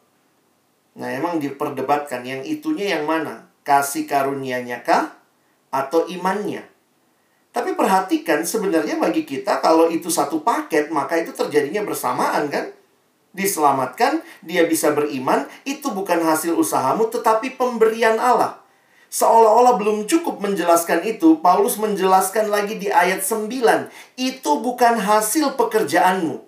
[SPEAKER 2] Nah, emang diperdebatkan yang itunya yang mana? Kasih karunianya kah atau imannya? Tapi perhatikan sebenarnya bagi kita kalau itu satu paket maka itu terjadinya bersamaan kan? Diselamatkan, dia bisa beriman, itu bukan hasil usahamu tetapi pemberian Allah. Seolah-olah belum cukup menjelaskan itu, Paulus menjelaskan lagi di ayat 9, itu bukan hasil pekerjaanmu.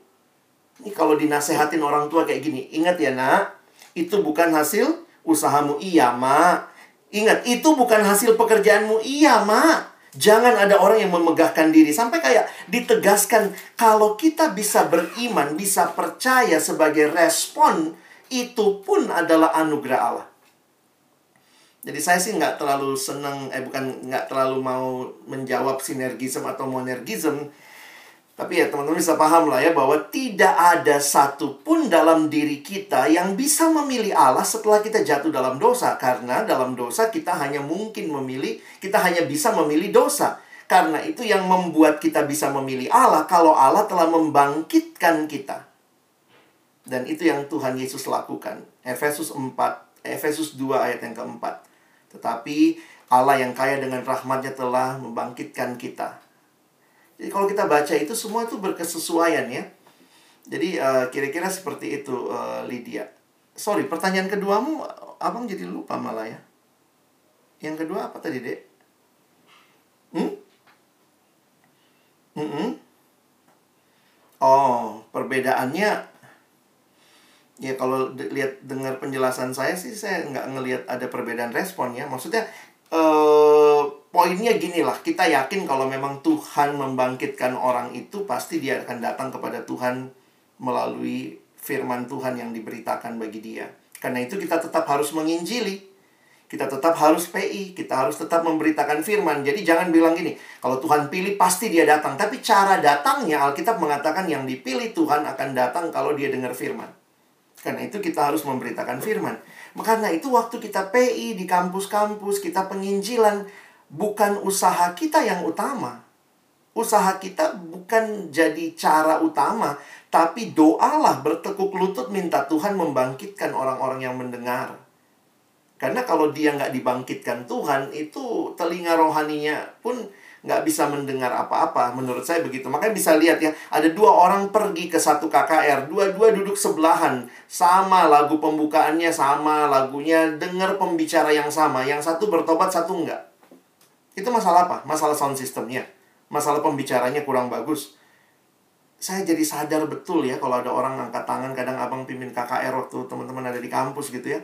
[SPEAKER 2] Ini kalau dinasehatin orang tua kayak gini, ingat ya nak, itu bukan hasil usahamu. Iya, mak. Ingat, itu bukan hasil pekerjaanmu. Iya, mak. Jangan ada orang yang memegahkan diri sampai kayak ditegaskan kalau kita bisa beriman, bisa percaya sebagai respon itu pun adalah anugerah Allah. Jadi saya sih nggak terlalu senang, eh bukan nggak terlalu mau menjawab sinergism atau monergism. Tapi ya teman-teman bisa paham lah ya bahwa tidak ada satupun dalam diri kita yang bisa memilih Allah setelah kita jatuh dalam dosa. Karena dalam dosa kita hanya mungkin memilih, kita hanya bisa memilih dosa. Karena itu yang membuat kita bisa memilih Allah kalau Allah telah membangkitkan kita. Dan itu yang Tuhan Yesus lakukan. Efesus 4, Efesus 2 ayat yang keempat. Tetapi Allah yang kaya dengan rahmatnya telah membangkitkan kita jadi kalau kita baca itu semua itu berkesesuaian ya. Jadi kira kira-kira seperti itu uh, Lydia. Sorry, pertanyaan keduamu abang jadi lupa malah ya. Yang kedua apa tadi dek? Hmm? Mm -mm. Oh, perbedaannya ya kalau lihat dengar penjelasan saya sih saya nggak ngelihat ada perbedaan respon ya maksudnya eh poinnya gini lah kita yakin kalau memang Tuhan membangkitkan orang itu pasti dia akan datang kepada Tuhan melalui firman Tuhan yang diberitakan bagi dia karena itu kita tetap harus menginjili kita tetap harus PI, kita harus tetap memberitakan firman. Jadi jangan bilang gini, kalau Tuhan pilih pasti dia datang. Tapi cara datangnya Alkitab mengatakan yang dipilih Tuhan akan datang kalau dia dengar firman. Karena itu kita harus memberitakan firman. Karena itu waktu kita PI di kampus-kampus, kita penginjilan, bukan usaha kita yang utama. Usaha kita bukan jadi cara utama, tapi doalah bertekuk lutut minta Tuhan membangkitkan orang-orang yang mendengar. Karena kalau dia nggak dibangkitkan Tuhan, itu telinga rohaninya pun nggak bisa mendengar apa-apa. Menurut saya begitu. Makanya bisa lihat ya, ada dua orang pergi ke satu KKR, dua-dua duduk sebelahan, sama lagu pembukaannya sama, lagunya dengar pembicara yang sama. Yang satu bertobat, satu enggak. Itu masalah apa? Masalah sound systemnya. Masalah pembicaranya kurang bagus. Saya jadi sadar betul ya kalau ada orang angkat tangan kadang abang pimpin KKR waktu teman-teman ada di kampus gitu ya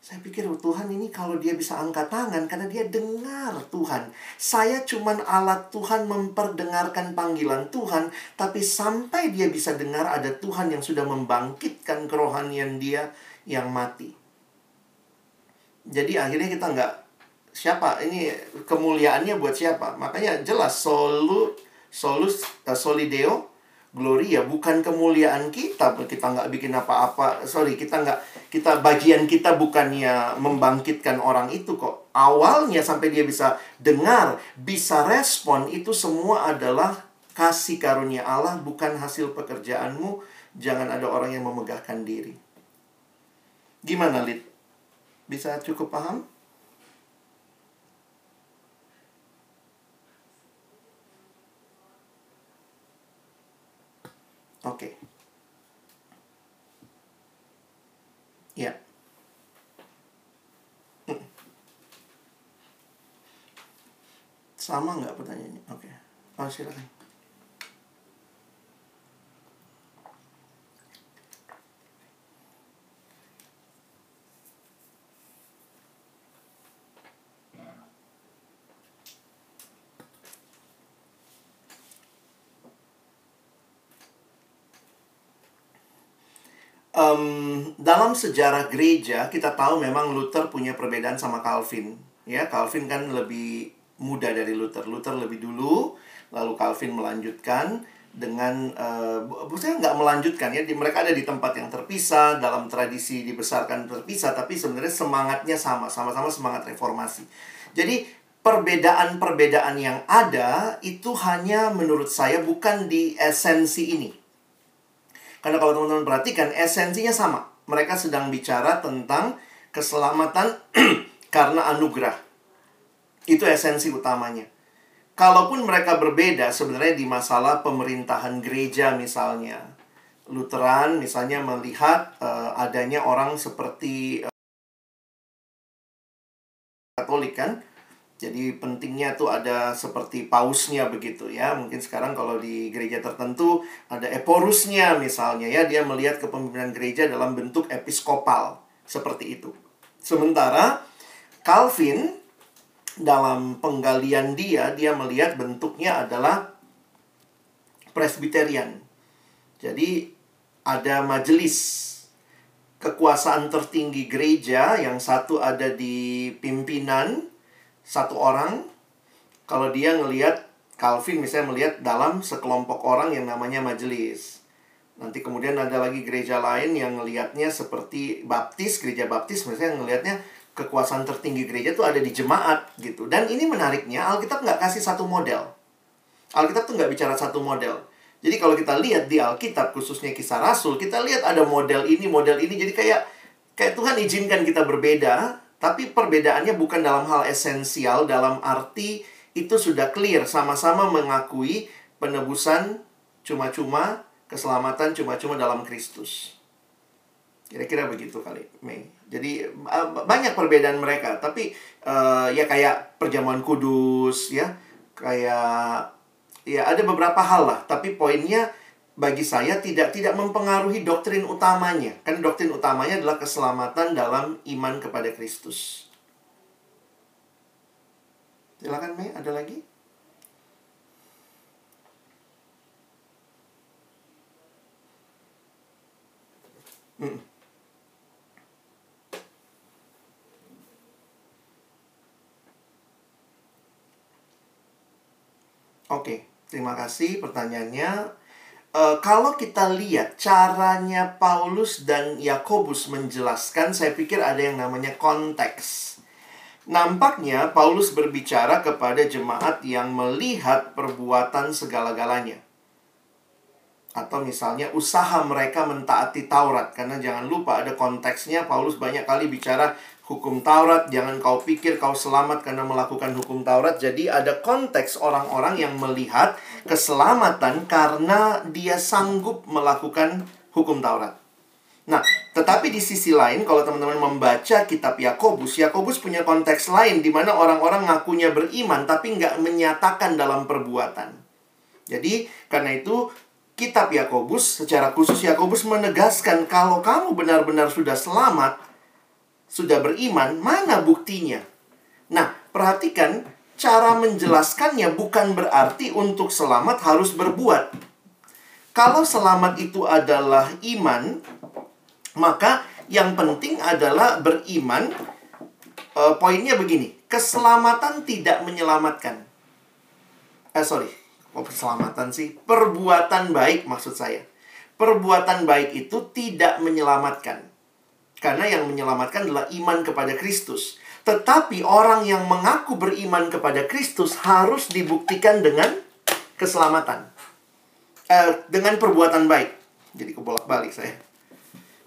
[SPEAKER 2] saya pikir oh, Tuhan ini kalau dia bisa angkat tangan karena dia dengar Tuhan. Saya cuman alat Tuhan memperdengarkan panggilan Tuhan, tapi sampai dia bisa dengar ada Tuhan yang sudah membangkitkan kerohanian dia yang mati. Jadi akhirnya kita nggak siapa ini kemuliaannya buat siapa? Makanya jelas solu solus uh, solideo gloria bukan kemuliaan kita kita nggak bikin apa-apa. Sorry kita nggak kita bagian kita bukannya membangkitkan orang itu kok. Awalnya sampai dia bisa dengar bisa respon itu semua adalah kasih karunia Allah bukan hasil pekerjaanmu. Jangan ada orang yang memegahkan diri. Gimana lid? Bisa cukup paham Oke. Ya. Hmm. Sama nggak pertanyaannya? Oke. Oh, silakan. Um, dalam sejarah gereja kita tahu memang Luther punya perbedaan sama Calvin. Ya, Calvin kan lebih muda dari Luther. Luther lebih dulu, lalu Calvin melanjutkan dengan uh, saya nggak melanjutkan ya, di, mereka ada di tempat yang terpisah dalam tradisi dibesarkan terpisah, tapi sebenarnya semangatnya sama, sama-sama semangat reformasi. Jadi perbedaan-perbedaan yang ada itu hanya menurut saya bukan di esensi ini. Karena kalau teman-teman perhatikan, esensinya sama. Mereka sedang bicara tentang keselamatan [CLEARS THROAT] karena anugerah. Itu esensi utamanya. Kalaupun mereka berbeda sebenarnya di masalah pemerintahan gereja misalnya. Lutheran misalnya melihat uh, adanya orang seperti uh, Katolik kan jadi pentingnya tuh ada seperti pausnya begitu ya. Mungkin sekarang kalau di gereja tertentu ada eporusnya misalnya ya. Dia melihat kepemimpinan gereja dalam bentuk episkopal. Seperti itu. Sementara Calvin dalam penggalian dia, dia melihat bentuknya adalah presbiterian. Jadi ada majelis kekuasaan tertinggi gereja yang satu ada di pimpinan satu orang kalau dia ngelihat Calvin misalnya melihat dalam sekelompok orang yang namanya majelis. Nanti kemudian ada lagi gereja lain yang ngelihatnya seperti baptis, gereja baptis misalnya ngelihatnya kekuasaan tertinggi gereja tuh ada di jemaat gitu. Dan ini menariknya Alkitab nggak kasih satu model. Alkitab tuh nggak bicara satu model. Jadi kalau kita lihat di Alkitab khususnya kisah Rasul, kita lihat ada model ini, model ini. Jadi kayak kayak Tuhan izinkan kita berbeda, tapi perbedaannya bukan dalam hal esensial, dalam arti itu sudah clear, sama-sama mengakui penebusan cuma-cuma, keselamatan cuma-cuma dalam Kristus. Kira-kira begitu kali, Mei. Jadi banyak perbedaan mereka, tapi uh, ya kayak perjamuan kudus, ya, kayak ya ada beberapa hal lah. Tapi poinnya bagi saya tidak tidak mempengaruhi doktrin utamanya. Kan doktrin utamanya adalah keselamatan dalam iman kepada Kristus. Silakan Mei, ada lagi? Hmm. Oke, terima kasih pertanyaannya. Uh, kalau kita lihat caranya Paulus dan Yakobus menjelaskan, saya pikir ada yang namanya konteks. Nampaknya Paulus berbicara kepada jemaat yang melihat perbuatan segala-galanya. Atau misalnya usaha mereka mentaati Taurat. Karena jangan lupa ada konteksnya, Paulus banyak kali bicara hukum Taurat, jangan kau pikir kau selamat karena melakukan hukum Taurat. Jadi ada konteks orang-orang yang melihat keselamatan karena dia sanggup melakukan hukum Taurat. Nah, tetapi di sisi lain kalau teman-teman membaca kitab Yakobus, Yakobus punya konteks lain di mana orang-orang ngakunya beriman tapi nggak menyatakan dalam perbuatan. Jadi, karena itu kitab Yakobus secara khusus Yakobus menegaskan kalau kamu benar-benar sudah selamat, sudah beriman, mana buktinya? Nah, perhatikan cara menjelaskannya bukan berarti untuk selamat harus berbuat. Kalau selamat itu adalah iman, maka yang penting adalah beriman. E, poinnya begini, keselamatan tidak menyelamatkan. Eh sorry, kok keselamatan sih? Perbuatan baik maksud saya. Perbuatan baik itu tidak menyelamatkan. Karena yang menyelamatkan adalah iman kepada Kristus. Tetapi orang yang mengaku beriman kepada Kristus harus dibuktikan dengan keselamatan. Eh, dengan perbuatan baik. Jadi kebolak-balik saya.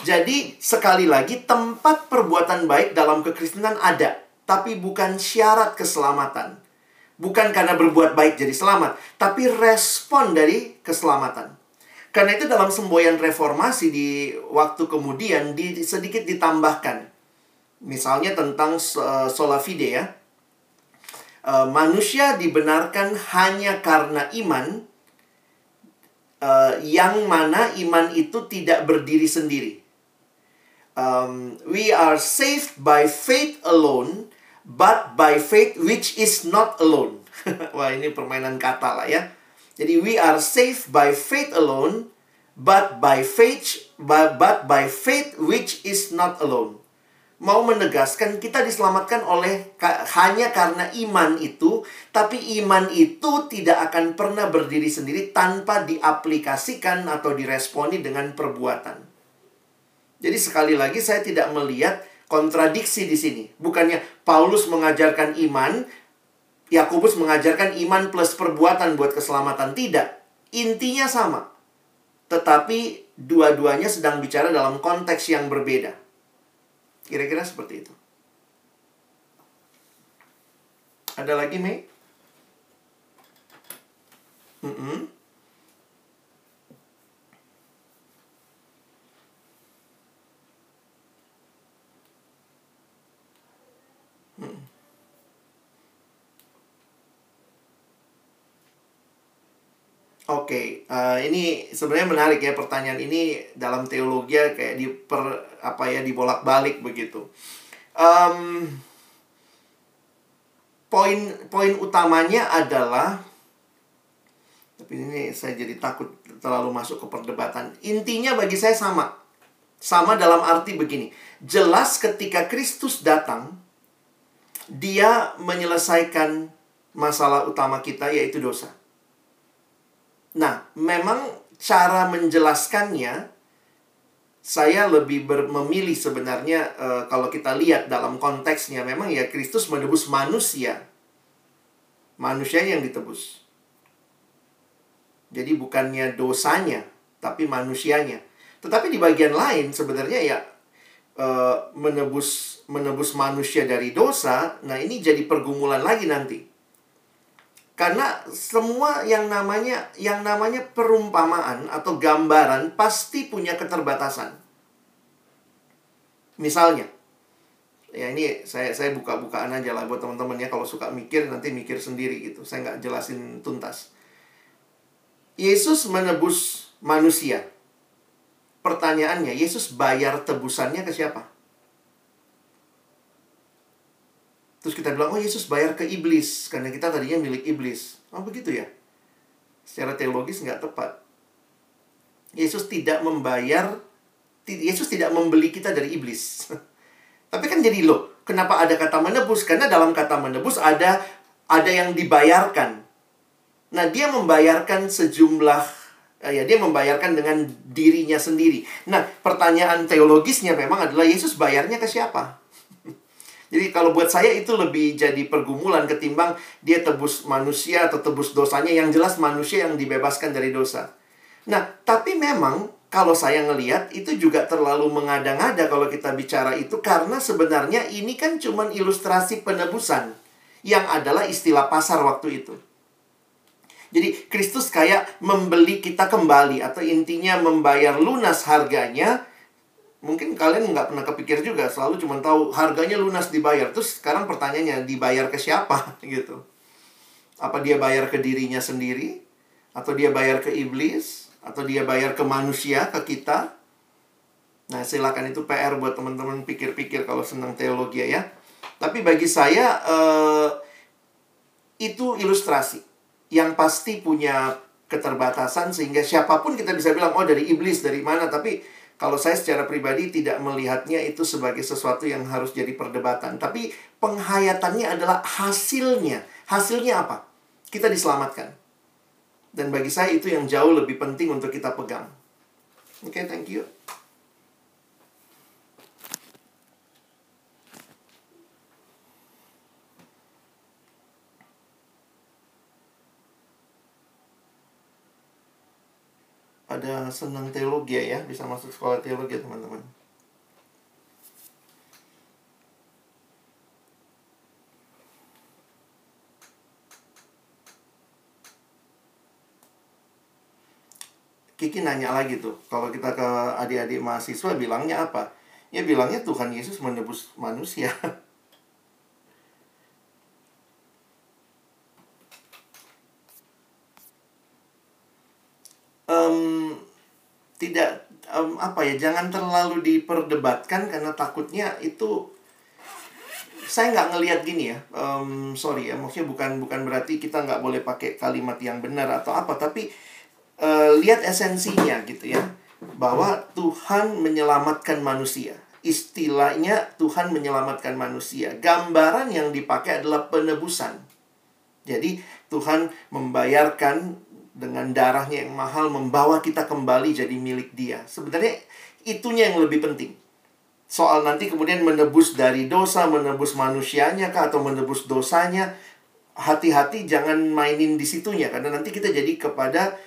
[SPEAKER 2] Jadi sekali lagi tempat perbuatan baik dalam kekristenan ada. Tapi bukan syarat keselamatan. Bukan karena berbuat baik jadi selamat. Tapi respon dari keselamatan. Karena itu dalam semboyan reformasi di waktu kemudian di, sedikit ditambahkan. Misalnya tentang uh, sola fide ya. Uh, manusia dibenarkan hanya karena iman uh, yang mana iman itu tidak berdiri sendiri. Um, we are saved by faith alone, but by faith which is not alone. [LAUGHS] Wah ini permainan kata lah ya. Jadi we are saved by faith alone, but by faith but, but by faith which is not alone. Mau menegaskan kita diselamatkan oleh hanya karena iman itu, tapi iman itu tidak akan pernah berdiri sendiri tanpa diaplikasikan atau diresponi dengan perbuatan. Jadi sekali lagi saya tidak melihat kontradiksi di sini. Bukannya Paulus mengajarkan iman, Yakobus mengajarkan iman plus perbuatan buat keselamatan. Tidak. Intinya sama. Tetapi dua-duanya sedang bicara dalam konteks yang berbeda. Kira-kira seperti itu. Ada lagi, Mei? Mm -mm. Oke, okay, uh, eh, ini sebenarnya menarik ya pertanyaan ini dalam teologi ya, kayak di per apa ya dibolak-balik begitu. Um, poin poin utamanya adalah tapi ini saya jadi takut terlalu masuk ke perdebatan. Intinya bagi saya sama. Sama dalam arti begini. Jelas ketika Kristus datang, dia menyelesaikan masalah utama kita yaitu dosa. Nah, memang cara menjelaskannya saya lebih ber, memilih sebenarnya e, kalau kita lihat dalam konteksnya memang ya Kristus menebus manusia. Manusia yang ditebus. Jadi bukannya dosanya, tapi manusianya. Tetapi di bagian lain sebenarnya ya e, menebus menebus manusia dari dosa, nah ini jadi pergumulan lagi nanti. Karena semua yang namanya yang namanya perumpamaan atau gambaran pasti punya keterbatasan. Misalnya, ya ini saya saya buka-bukaan aja lah buat teman-teman ya kalau suka mikir nanti mikir sendiri gitu. Saya nggak jelasin tuntas. Yesus menebus manusia. Pertanyaannya, Yesus bayar tebusannya ke siapa? Terus kita bilang, oh Yesus bayar ke iblis, karena kita tadinya milik iblis. Oh begitu ya? Secara teologis nggak tepat. Yesus tidak membayar, Yesus tidak membeli kita dari iblis. [LAUGHS] Tapi kan jadi loh, kenapa ada kata menebus? Karena dalam kata menebus ada ada yang dibayarkan. Nah, dia membayarkan sejumlah eh, ya dia membayarkan dengan dirinya sendiri. Nah, pertanyaan teologisnya memang adalah Yesus bayarnya ke siapa? Jadi kalau buat saya itu lebih jadi pergumulan ketimbang dia tebus manusia atau tebus dosanya yang jelas manusia yang dibebaskan dari dosa. Nah, tapi memang kalau saya ngelihat itu juga terlalu mengada-ngada kalau kita bicara itu karena sebenarnya ini kan cuma ilustrasi penebusan yang adalah istilah pasar waktu itu. Jadi Kristus kayak membeli kita kembali atau intinya membayar lunas harganya mungkin kalian nggak pernah kepikir juga selalu cuma tahu harganya lunas dibayar. Terus sekarang pertanyaannya dibayar ke siapa? [LAUGHS] Gitu. Apa dia bayar ke dirinya sendiri? Atau dia bayar ke iblis? Atau dia bayar ke manusia ke kita? Nah silakan itu PR buat teman-teman pikir-pikir kalau senang teologi ya. Tapi bagi saya eh, itu ilustrasi yang pasti punya keterbatasan sehingga siapa pun kita bisa bilang oh dari iblis dari mana? Tapi kalau saya secara pribadi tidak melihatnya itu sebagai sesuatu yang harus jadi perdebatan. Tapi penghayatannya adalah hasilnya. Hasilnya apa? Kita diselamatkan. Dan bagi saya itu yang jauh lebih penting untuk kita pegang. Oke, okay, thank you. Ada senang teologi ya, bisa masuk sekolah teologi teman-teman. Kiki nanya lagi tuh, kalau kita ke adik-adik mahasiswa bilangnya apa? Ya bilangnya Tuhan Yesus menebus manusia. [LAUGHS] um, tidak um, apa ya jangan terlalu diperdebatkan karena takutnya itu saya nggak ngelihat gini ya um, sorry ya maksudnya bukan bukan berarti kita nggak boleh pakai kalimat yang benar atau apa tapi uh, lihat esensinya gitu ya bahwa Tuhan menyelamatkan manusia. Istilahnya Tuhan menyelamatkan manusia. Gambaran yang dipakai adalah penebusan. Jadi Tuhan membayarkan dengan darahnya yang mahal membawa kita kembali jadi milik dia. Sebenarnya itunya yang lebih penting. Soal nanti kemudian menebus dari dosa, menebus manusianya kah atau menebus dosanya, hati-hati jangan mainin di situnya karena nanti kita jadi kepada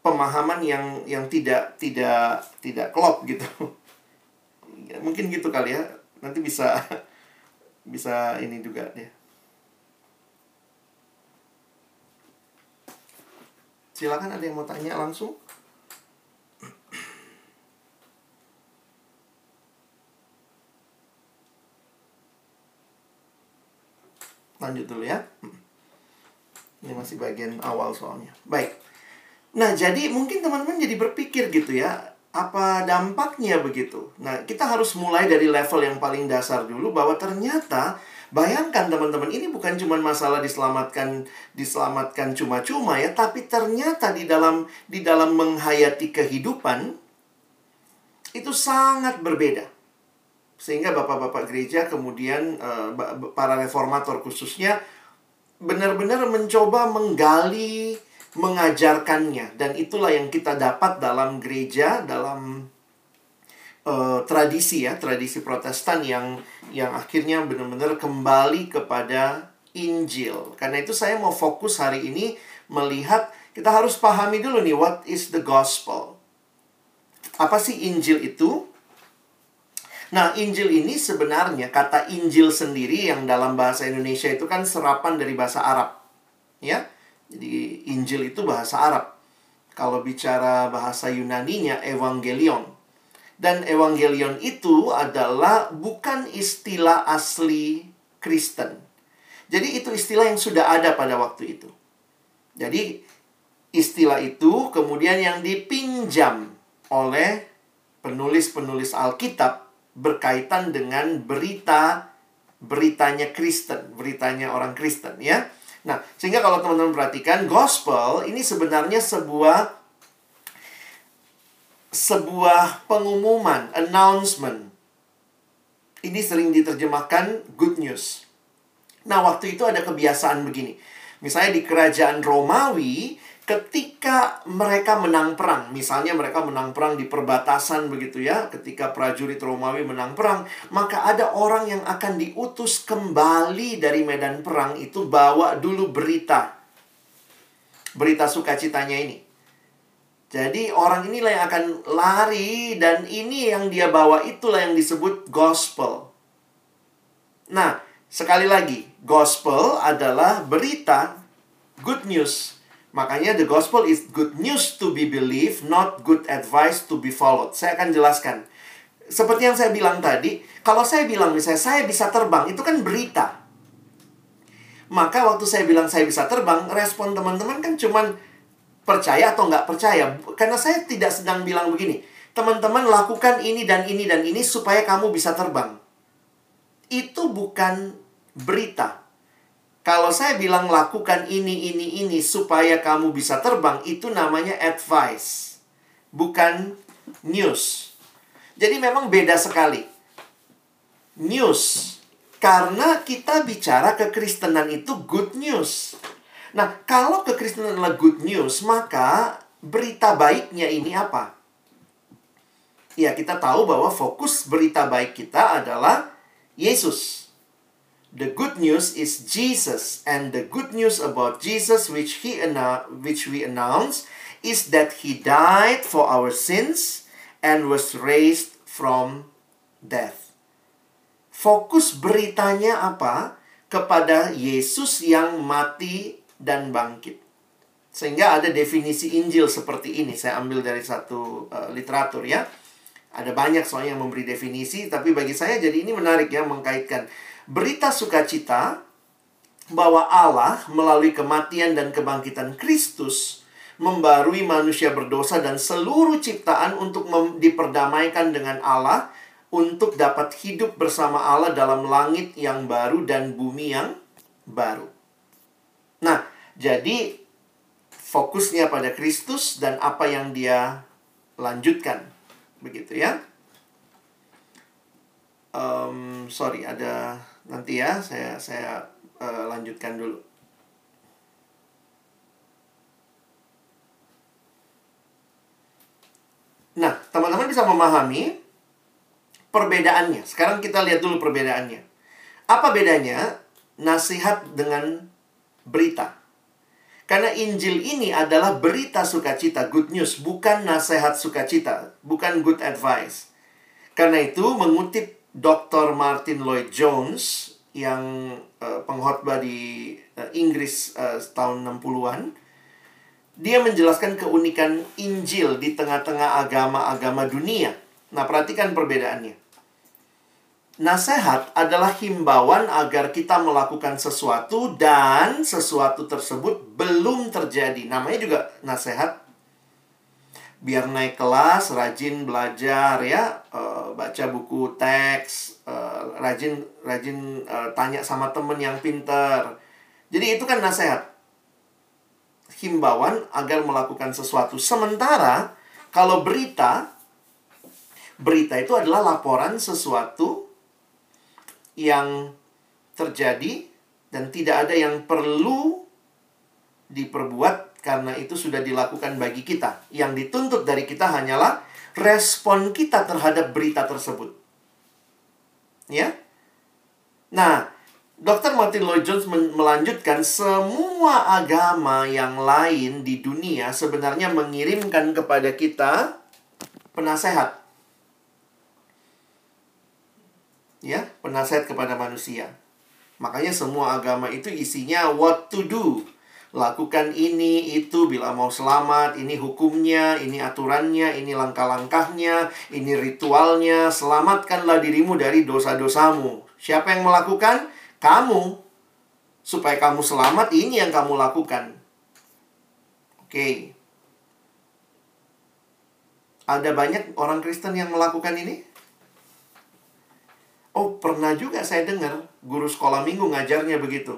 [SPEAKER 2] pemahaman yang yang tidak tidak tidak klop gitu. [LAUGHS] Mungkin gitu kali ya. Nanti bisa [LAUGHS] bisa ini juga deh. Silakan ada yang mau tanya langsung. Lanjut dulu ya. Ini masih bagian awal soalnya. Baik. Nah, jadi mungkin teman-teman jadi berpikir gitu ya, apa dampaknya begitu? Nah, kita harus mulai dari level yang paling dasar dulu bahwa ternyata Bayangkan teman-teman, ini bukan cuma masalah diselamatkan diselamatkan cuma-cuma ya, tapi ternyata di dalam di dalam menghayati kehidupan itu sangat berbeda. Sehingga bapak-bapak gereja kemudian uh, para reformator khususnya benar-benar mencoba menggali mengajarkannya dan itulah yang kita dapat dalam gereja dalam uh, tradisi ya tradisi Protestan yang yang akhirnya benar-benar kembali kepada Injil. Karena itu saya mau fokus hari ini melihat kita harus pahami dulu nih what is the gospel. Apa sih Injil itu? Nah, Injil ini sebenarnya kata Injil sendiri yang dalam bahasa Indonesia itu kan serapan dari bahasa Arab. Ya. Jadi Injil itu bahasa Arab. Kalau bicara bahasa Yunaninya evangelion. Dan evangelion itu adalah bukan istilah asli Kristen. Jadi itu istilah yang sudah ada pada waktu itu. Jadi istilah itu kemudian yang dipinjam oleh penulis-penulis Alkitab berkaitan dengan berita beritanya Kristen, beritanya orang Kristen ya. Nah, sehingga kalau teman-teman perhatikan gospel ini sebenarnya sebuah sebuah pengumuman, announcement. Ini sering diterjemahkan good news. Nah, waktu itu ada kebiasaan begini. Misalnya di kerajaan Romawi, ketika mereka menang perang, misalnya mereka menang perang di perbatasan begitu ya, ketika prajurit Romawi menang perang, maka ada orang yang akan diutus kembali dari medan perang itu bawa dulu berita. Berita sukacitanya ini. Jadi orang inilah yang akan lari dan ini yang dia bawa itulah yang disebut gospel. Nah, sekali lagi, gospel adalah berita good news Makanya the gospel is good news to be believed, not good advice to be followed. Saya akan jelaskan. Seperti yang saya bilang tadi, kalau saya bilang misalnya saya bisa terbang, itu kan berita. Maka waktu saya bilang saya bisa terbang, respon teman-teman kan cuman percaya atau nggak percaya. Karena saya tidak sedang bilang begini, teman-teman lakukan ini dan ini dan ini supaya kamu bisa terbang. Itu bukan berita. Kalau saya bilang lakukan ini, ini, ini supaya kamu bisa terbang, itu namanya advice. Bukan news. Jadi memang beda sekali. News. Karena kita bicara kekristenan itu good news. Nah, kalau kekristenan adalah good news, maka berita baiknya ini apa? Ya, kita tahu bahwa fokus berita baik kita adalah Yesus. The good news is Jesus, and the good news about Jesus, which he which we announce, is that he died for our sins and was raised from death. Fokus beritanya apa? Kepada Yesus yang mati dan bangkit. Sehingga ada definisi Injil seperti ini. Saya ambil dari satu uh, literatur ya. Ada banyak soalnya yang memberi definisi, tapi bagi saya jadi ini menarik ya mengkaitkan berita sukacita bahwa Allah melalui kematian dan kebangkitan Kristus membarui manusia berdosa dan seluruh ciptaan untuk diperdamaikan dengan Allah untuk dapat hidup bersama Allah dalam langit yang baru dan bumi yang baru. Nah, jadi fokusnya pada Kristus dan apa yang dia lanjutkan. Begitu ya. Um, sorry, ada nanti ya saya saya uh, lanjutkan dulu. Nah, teman-teman bisa memahami perbedaannya. Sekarang kita lihat dulu perbedaannya. Apa bedanya nasihat dengan berita? Karena Injil ini adalah berita sukacita, good news, bukan nasihat sukacita, bukan good advice. Karena itu mengutip Dr. Martin Lloyd Jones yang uh, pengkhotbah di uh, Inggris uh, tahun 60-an dia menjelaskan keunikan Injil di tengah-tengah agama-agama dunia. Nah, perhatikan perbedaannya. Nasihat adalah himbauan agar kita melakukan sesuatu dan sesuatu tersebut belum terjadi. Namanya juga nasihat biar naik kelas, rajin belajar ya, uh, baca buku teks, uh, rajin rajin uh, tanya sama temen yang pinter. Jadi itu kan nasihat. Himbauan agar melakukan sesuatu. Sementara kalau berita berita itu adalah laporan sesuatu yang terjadi dan tidak ada yang perlu diperbuat karena itu sudah dilakukan bagi kita. Yang dituntut dari kita hanyalah respon kita terhadap berita tersebut. Ya. Nah, Dr. Martin Lloyd Jones melanjutkan semua agama yang lain di dunia sebenarnya mengirimkan kepada kita penasehat. Ya, penasehat kepada manusia. Makanya semua agama itu isinya what to do lakukan ini itu bila mau selamat ini hukumnya ini aturannya ini langkah-langkahnya ini ritualnya selamatkanlah dirimu dari dosa-dosamu siapa yang melakukan kamu supaya kamu selamat ini yang kamu lakukan Oke. Ada banyak orang Kristen yang melakukan ini? Oh, pernah juga saya dengar guru sekolah minggu ngajarnya begitu.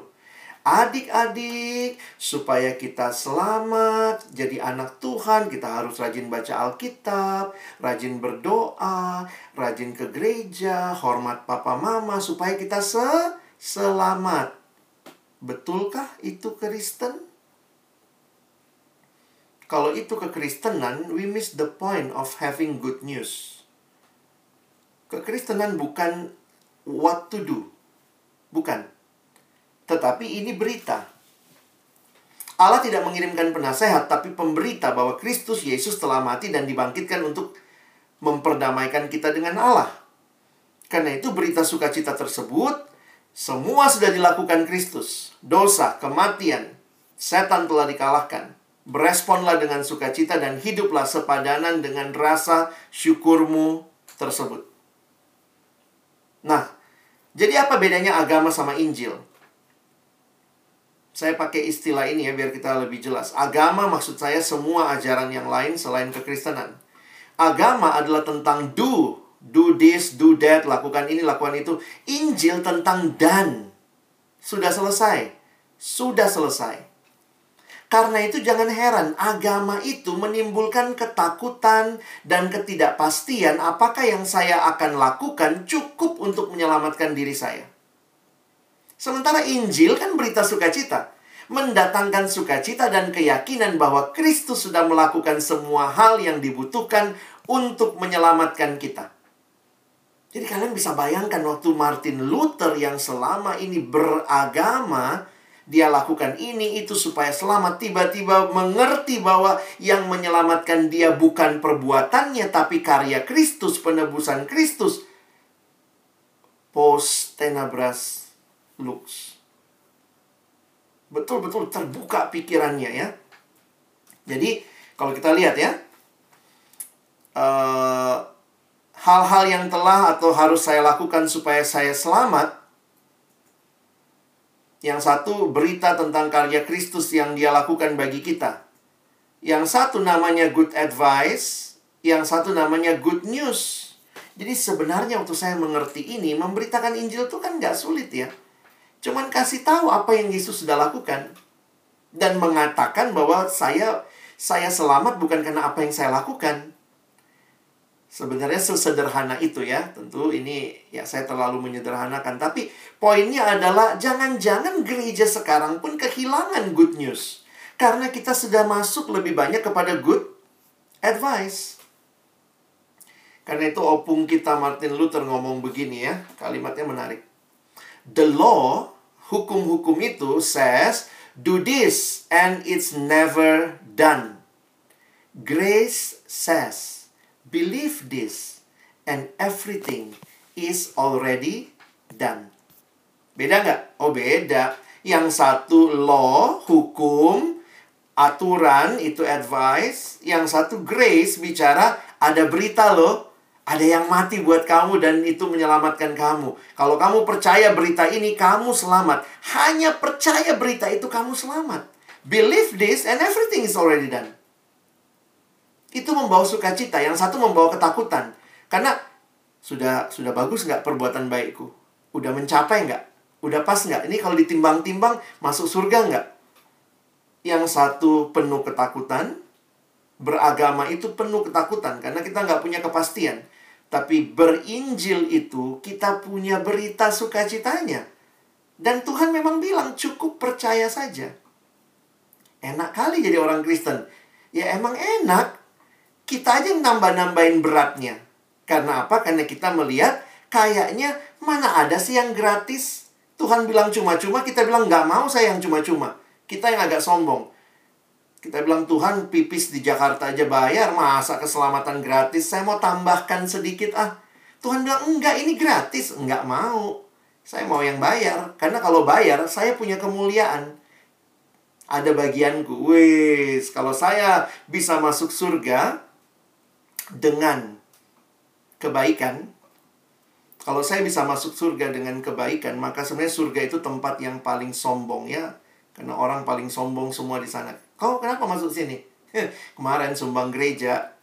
[SPEAKER 2] Adik-adik, supaya kita selamat jadi anak Tuhan, kita harus rajin baca Alkitab, rajin berdoa, rajin ke gereja, hormat papa mama supaya kita se selamat. Betulkah itu Kristen? Kalau itu kekristenan, we miss the point of having good news. Kekristenan bukan what to do. Bukan. Tetapi ini berita. Allah tidak mengirimkan penasehat, tapi pemberita bahwa Kristus Yesus telah mati dan dibangkitkan untuk memperdamaikan kita dengan Allah. Karena itu berita sukacita tersebut semua sudah dilakukan Kristus. Dosa, kematian, setan telah dikalahkan. Beresponlah dengan sukacita dan hiduplah sepadanan dengan rasa syukurmu tersebut. Nah, jadi apa bedanya agama sama Injil? Saya pakai istilah ini ya biar kita lebih jelas. Agama maksud saya semua ajaran yang lain selain kekristenan. Agama adalah tentang do, do this, do that, lakukan ini, lakukan itu. Injil tentang dan. Sudah selesai. Sudah selesai. Karena itu jangan heran, agama itu menimbulkan ketakutan dan ketidakpastian apakah yang saya akan lakukan cukup untuk menyelamatkan diri saya. Sementara Injil kan berita sukacita, mendatangkan sukacita dan keyakinan bahwa Kristus sudah melakukan semua hal yang dibutuhkan untuk menyelamatkan kita. Jadi kalian bisa bayangkan waktu Martin Luther yang selama ini beragama, dia lakukan ini itu supaya selamat tiba-tiba mengerti bahwa yang menyelamatkan dia bukan perbuatannya tapi karya Kristus, penebusan Kristus. Post tenabras lux. Betul-betul terbuka pikirannya ya. Jadi kalau kita lihat ya, uh, hal-hal yang telah atau harus saya lakukan supaya saya selamat. Yang satu berita tentang karya Kristus yang dia lakukan bagi kita. Yang satu namanya good advice, yang satu namanya good news. Jadi sebenarnya waktu saya mengerti ini, memberitakan Injil itu kan nggak sulit ya. Cuman kasih tahu apa yang Yesus sudah lakukan. Dan mengatakan bahwa saya saya selamat bukan karena apa yang saya lakukan, Sebenarnya sesederhana itu ya. Tentu ini ya saya terlalu menyederhanakan. Tapi poinnya adalah jangan-jangan gereja sekarang pun kehilangan good news. Karena kita sudah masuk lebih banyak kepada good advice. Karena itu opung kita Martin Luther ngomong begini ya. Kalimatnya menarik. The law, hukum-hukum itu says, do this and it's never done. Grace says, Believe this, and everything is already done. Beda nggak? Oh beda. Yang satu law, hukum, aturan, itu advice. Yang satu grace, bicara ada berita loh. Ada yang mati buat kamu dan itu menyelamatkan kamu. Kalau kamu percaya berita ini, kamu selamat. Hanya percaya berita itu, kamu selamat. Believe this and everything is already done itu membawa sukacita, yang satu membawa ketakutan. Karena sudah sudah bagus nggak perbuatan baikku? Udah mencapai nggak? Udah pas nggak? Ini kalau ditimbang-timbang masuk surga nggak? Yang satu penuh ketakutan, beragama itu penuh ketakutan karena kita nggak punya kepastian. Tapi berinjil itu kita punya berita sukacitanya. Dan Tuhan memang bilang cukup percaya saja. Enak kali jadi orang Kristen. Ya emang enak kita aja nambah-nambahin beratnya. Karena apa? Karena kita melihat kayaknya mana ada sih yang gratis. Tuhan bilang cuma-cuma, kita bilang nggak mau saya yang cuma-cuma. Kita yang agak sombong. Kita bilang Tuhan pipis di Jakarta aja bayar, masa keselamatan gratis? Saya mau tambahkan sedikit ah. Tuhan bilang enggak ini gratis, enggak mau. Saya mau yang bayar, karena kalau bayar saya punya kemuliaan. Ada bagianku. Wis, kalau saya bisa masuk surga, dengan kebaikan, kalau saya bisa masuk surga dengan kebaikan, maka sebenarnya surga itu tempat yang paling sombong ya. Karena orang paling sombong semua di sana. Kau kenapa masuk sini? Kemarin sumbang gereja.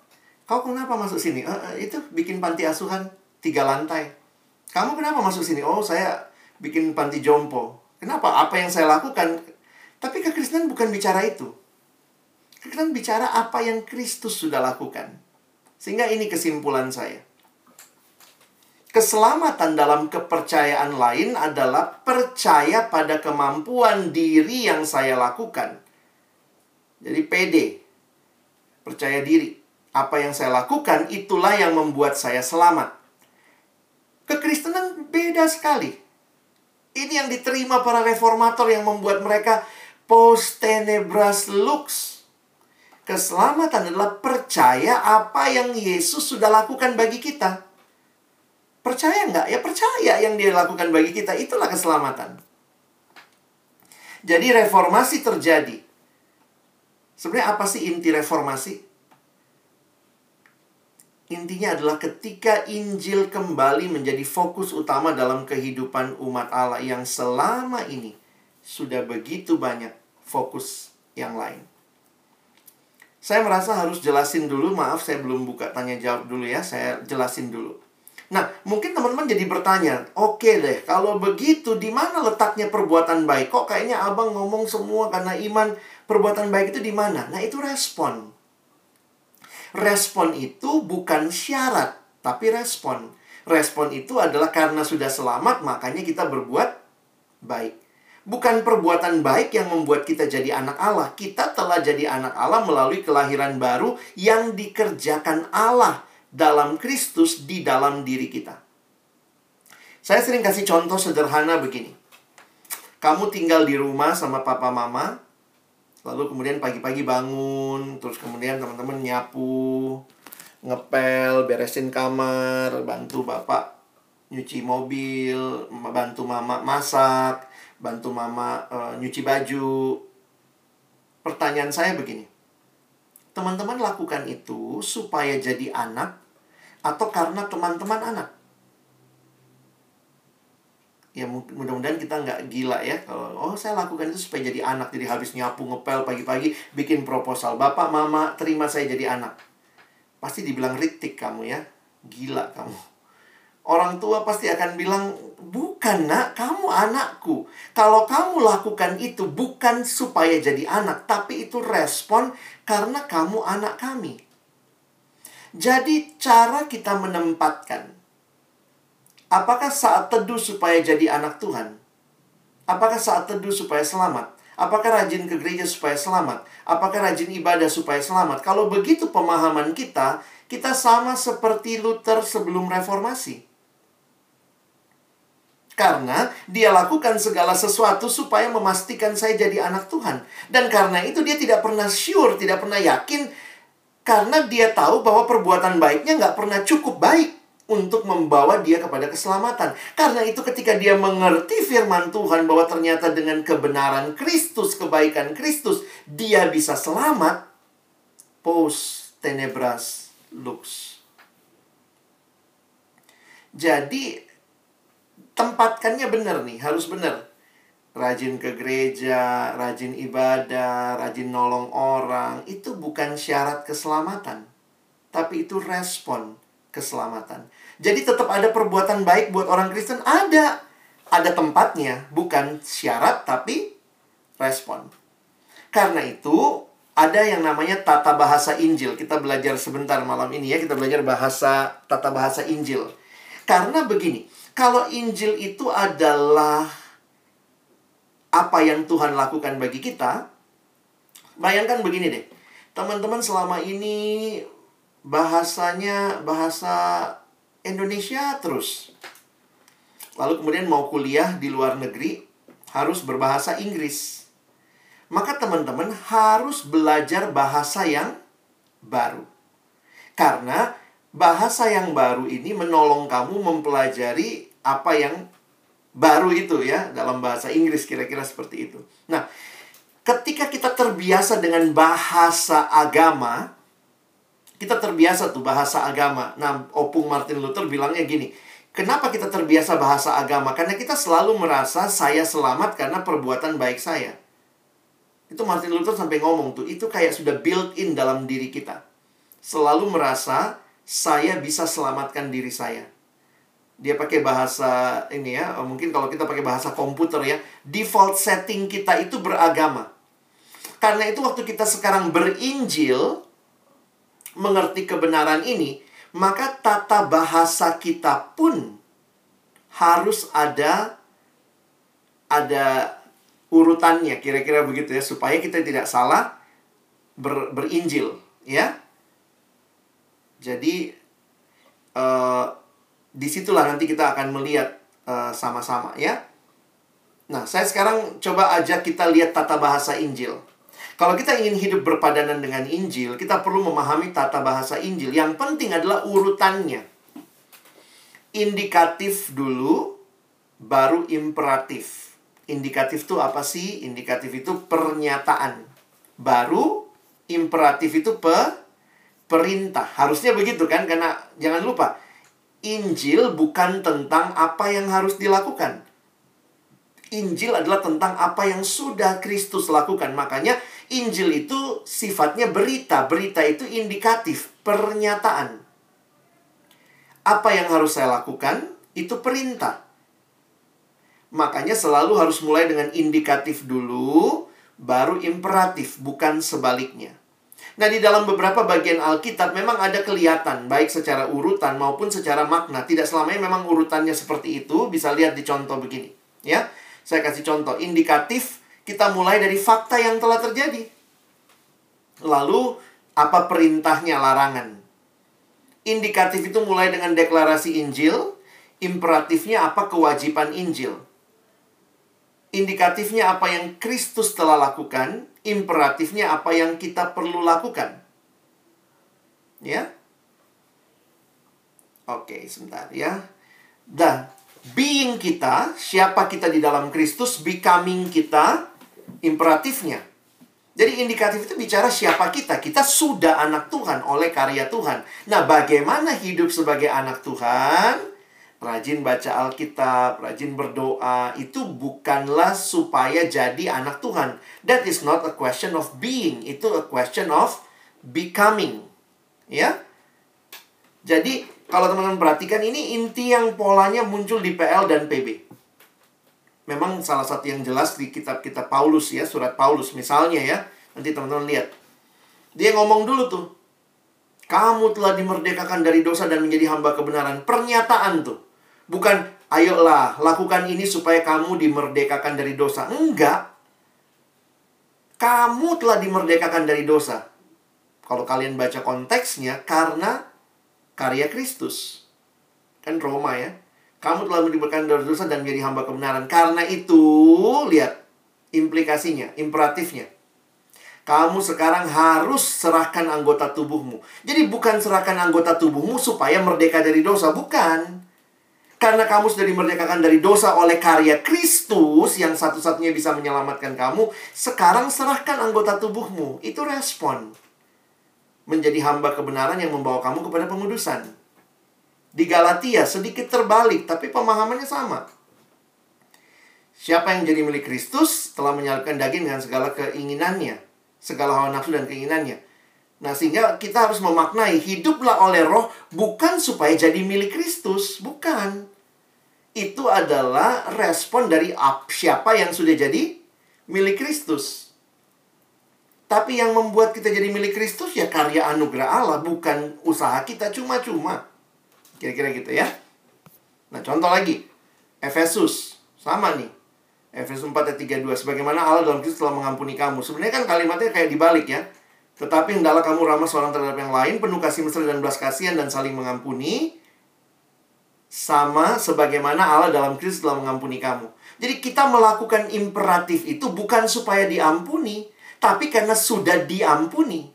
[SPEAKER 2] Kau kenapa masuk sini? E, itu bikin panti asuhan tiga lantai. Kamu kenapa masuk sini? Oh, saya bikin panti jompo. Kenapa? Apa yang saya lakukan? Tapi kekristenan bukan bicara itu. Kekristenan bicara apa yang Kristus sudah lakukan. Sehingga ini kesimpulan saya. Keselamatan dalam kepercayaan lain adalah percaya pada kemampuan diri yang saya lakukan. Jadi pede. Percaya diri. Apa yang saya lakukan itulah yang membuat saya selamat. Kekristenan beda sekali. Ini yang diterima para reformator yang membuat mereka post tenebras lux. Keselamatan adalah percaya apa yang Yesus sudah lakukan bagi kita. Percaya nggak? Ya percaya yang dia lakukan bagi kita. Itulah keselamatan. Jadi reformasi terjadi. Sebenarnya apa sih inti reformasi? Intinya adalah ketika Injil kembali menjadi fokus utama dalam kehidupan umat Allah yang selama ini sudah begitu banyak fokus yang lain. Saya merasa harus jelasin dulu, maaf saya belum buka tanya jawab dulu ya, saya jelasin dulu. Nah, mungkin teman-teman jadi bertanya, oke okay deh, kalau begitu di mana letaknya perbuatan baik? Kok kayaknya abang ngomong semua karena iman perbuatan baik itu di mana? Nah, itu respon. Respon itu bukan syarat, tapi respon. Respon itu adalah karena sudah selamat, makanya kita berbuat baik. Bukan perbuatan baik yang membuat kita jadi anak Allah. Kita telah jadi anak Allah melalui kelahiran baru yang dikerjakan Allah dalam Kristus di dalam diri kita. Saya sering kasih contoh sederhana begini. Kamu tinggal di rumah sama papa mama, lalu kemudian pagi-pagi bangun, terus kemudian teman-teman nyapu, ngepel, beresin kamar, bantu bapak nyuci mobil, bantu mama masak, bantu mama uh, nyuci baju. Pertanyaan saya begini. Teman-teman lakukan itu supaya jadi anak atau karena teman-teman anak. Ya mudah-mudahan kita nggak gila ya kalau oh saya lakukan itu supaya jadi anak jadi habis nyapu ngepel pagi-pagi bikin proposal bapak mama terima saya jadi anak pasti dibilang ritik kamu ya gila kamu orang tua pasti akan bilang bukan nak kamu anakku kalau kamu lakukan itu bukan supaya jadi anak tapi itu respon karena kamu anak kami jadi cara kita menempatkan Apakah saat teduh supaya jadi anak Tuhan? Apakah saat teduh supaya selamat? Apakah rajin ke gereja supaya selamat? Apakah rajin ibadah supaya selamat? Kalau begitu pemahaman kita, kita sama seperti Luther sebelum reformasi. Karena dia lakukan segala sesuatu supaya memastikan saya jadi anak Tuhan. Dan karena itu dia tidak pernah sure, tidak pernah yakin karena dia tahu bahwa perbuatan baiknya nggak pernah cukup baik untuk membawa dia kepada keselamatan. Karena itu ketika dia mengerti firman Tuhan bahwa ternyata dengan kebenaran Kristus, kebaikan Kristus, dia bisa selamat. Post tenebras lux. Jadi tempatkannya benar nih, harus benar rajin ke gereja, rajin ibadah, rajin nolong orang, itu bukan syarat keselamatan, tapi itu respon keselamatan. Jadi tetap ada perbuatan baik buat orang Kristen ada. Ada tempatnya, bukan syarat tapi respon. Karena itu ada yang namanya tata bahasa Injil. Kita belajar sebentar malam ini ya, kita belajar bahasa tata bahasa Injil. Karena begini, kalau Injil itu adalah apa yang Tuhan lakukan bagi kita, bayangkan begini deh. Teman-teman selama ini bahasanya bahasa Indonesia terus. Lalu kemudian mau kuliah di luar negeri harus berbahasa Inggris. Maka teman-teman harus belajar bahasa yang baru. Karena bahasa yang baru ini menolong kamu mempelajari apa yang baru itu ya dalam bahasa Inggris kira-kira seperti itu. Nah, ketika kita terbiasa dengan bahasa agama, kita terbiasa tuh bahasa agama. Nah, Opung Martin Luther bilangnya gini, kenapa kita terbiasa bahasa agama? Karena kita selalu merasa saya selamat karena perbuatan baik saya. Itu Martin Luther sampai ngomong tuh, itu kayak sudah built in dalam diri kita. Selalu merasa saya bisa selamatkan diri saya. Dia pakai bahasa ini ya, mungkin kalau kita pakai bahasa komputer ya, default setting kita itu beragama. Karena itu waktu kita sekarang berinjil, mengerti kebenaran ini, maka tata bahasa kita pun harus ada ada urutannya kira-kira begitu ya supaya kita tidak salah ber, berinjil ya jadi uh, di situlah nanti kita akan melihat uh, sama-sama ya nah saya sekarang coba ajak kita lihat tata bahasa Injil kalau kita ingin hidup berpadanan dengan Injil, kita perlu memahami tata bahasa Injil. Yang penting adalah urutannya. Indikatif dulu, baru imperatif. Indikatif itu apa sih? Indikatif itu pernyataan. Baru imperatif itu pe perintah. Harusnya begitu kan? Karena jangan lupa, Injil bukan tentang apa yang harus dilakukan. Injil adalah tentang apa yang sudah Kristus lakukan. Makanya Injil itu sifatnya berita. Berita itu indikatif, pernyataan. Apa yang harus saya lakukan? Itu perintah. Makanya selalu harus mulai dengan indikatif dulu, baru imperatif, bukan sebaliknya. Nah, di dalam beberapa bagian Alkitab memang ada kelihatan, baik secara urutan maupun secara makna. Tidak selamanya memang urutannya seperti itu, bisa lihat di contoh begini. Ya, saya kasih contoh indikatif, kita mulai dari fakta yang telah terjadi. Lalu, apa perintahnya larangan? Indikatif itu mulai dengan deklarasi Injil, imperatifnya apa kewajiban Injil. Indikatifnya apa yang Kristus telah lakukan, imperatifnya apa yang kita perlu lakukan. Ya? Oke, sebentar ya. Dan being kita, siapa kita di dalam Kristus, becoming kita, imperatifnya. Jadi indikatif itu bicara siapa kita. Kita sudah anak Tuhan oleh karya Tuhan. Nah, bagaimana hidup sebagai anak Tuhan? Rajin baca Alkitab, rajin berdoa, itu bukanlah supaya jadi anak Tuhan. That is not a question of being, itu a question of becoming. Ya? Jadi, kalau teman-teman perhatikan ini inti yang polanya muncul di PL dan PB. Memang salah satu yang jelas di kitab-kitab Paulus ya, surat Paulus misalnya ya. Nanti teman-teman lihat. Dia ngomong dulu tuh. Kamu telah dimerdekakan dari dosa dan menjadi hamba kebenaran. Pernyataan tuh. Bukan, ayolah lakukan ini supaya kamu dimerdekakan dari dosa. Enggak. Kamu telah dimerdekakan dari dosa. Kalau kalian baca konteksnya, karena karya Kristus. Kan Roma ya. Kamu telah diberikan dari dosa dan menjadi hamba kebenaran. Karena itu, lihat implikasinya, imperatifnya. Kamu sekarang harus serahkan anggota tubuhmu. Jadi bukan serahkan anggota tubuhmu supaya merdeka dari dosa, bukan. Karena kamu sudah dimerdekakan dari dosa oleh karya Kristus yang satu-satunya bisa menyelamatkan kamu, sekarang serahkan anggota tubuhmu. Itu respon menjadi hamba kebenaran yang membawa kamu kepada pengudusan. Di Galatia sedikit terbalik, tapi pemahamannya sama. Siapa yang jadi milik Kristus telah menyalibkan daging dengan segala keinginannya, segala hawa nafsu dan keinginannya. Nah, sehingga kita harus memaknai hiduplah oleh roh bukan supaya jadi milik Kristus, bukan. Itu adalah respon dari siapa yang sudah jadi milik Kristus. Tapi yang membuat kita jadi milik Kristus ya karya anugerah Allah, bukan usaha kita cuma-cuma. Kira-kira gitu ya. Nah, contoh lagi. Efesus. Sama nih. Efesus 4 ayat 32. Sebagaimana Allah dalam Kristus telah mengampuni kamu. Sebenarnya kan kalimatnya kayak dibalik ya. Tetapi hendaklah kamu ramah seorang terhadap yang lain, penuh kasih mesra dan belas kasihan dan saling mengampuni. Sama sebagaimana Allah dalam Kristus telah mengampuni kamu. Jadi kita melakukan imperatif itu bukan supaya diampuni, tapi karena sudah diampuni.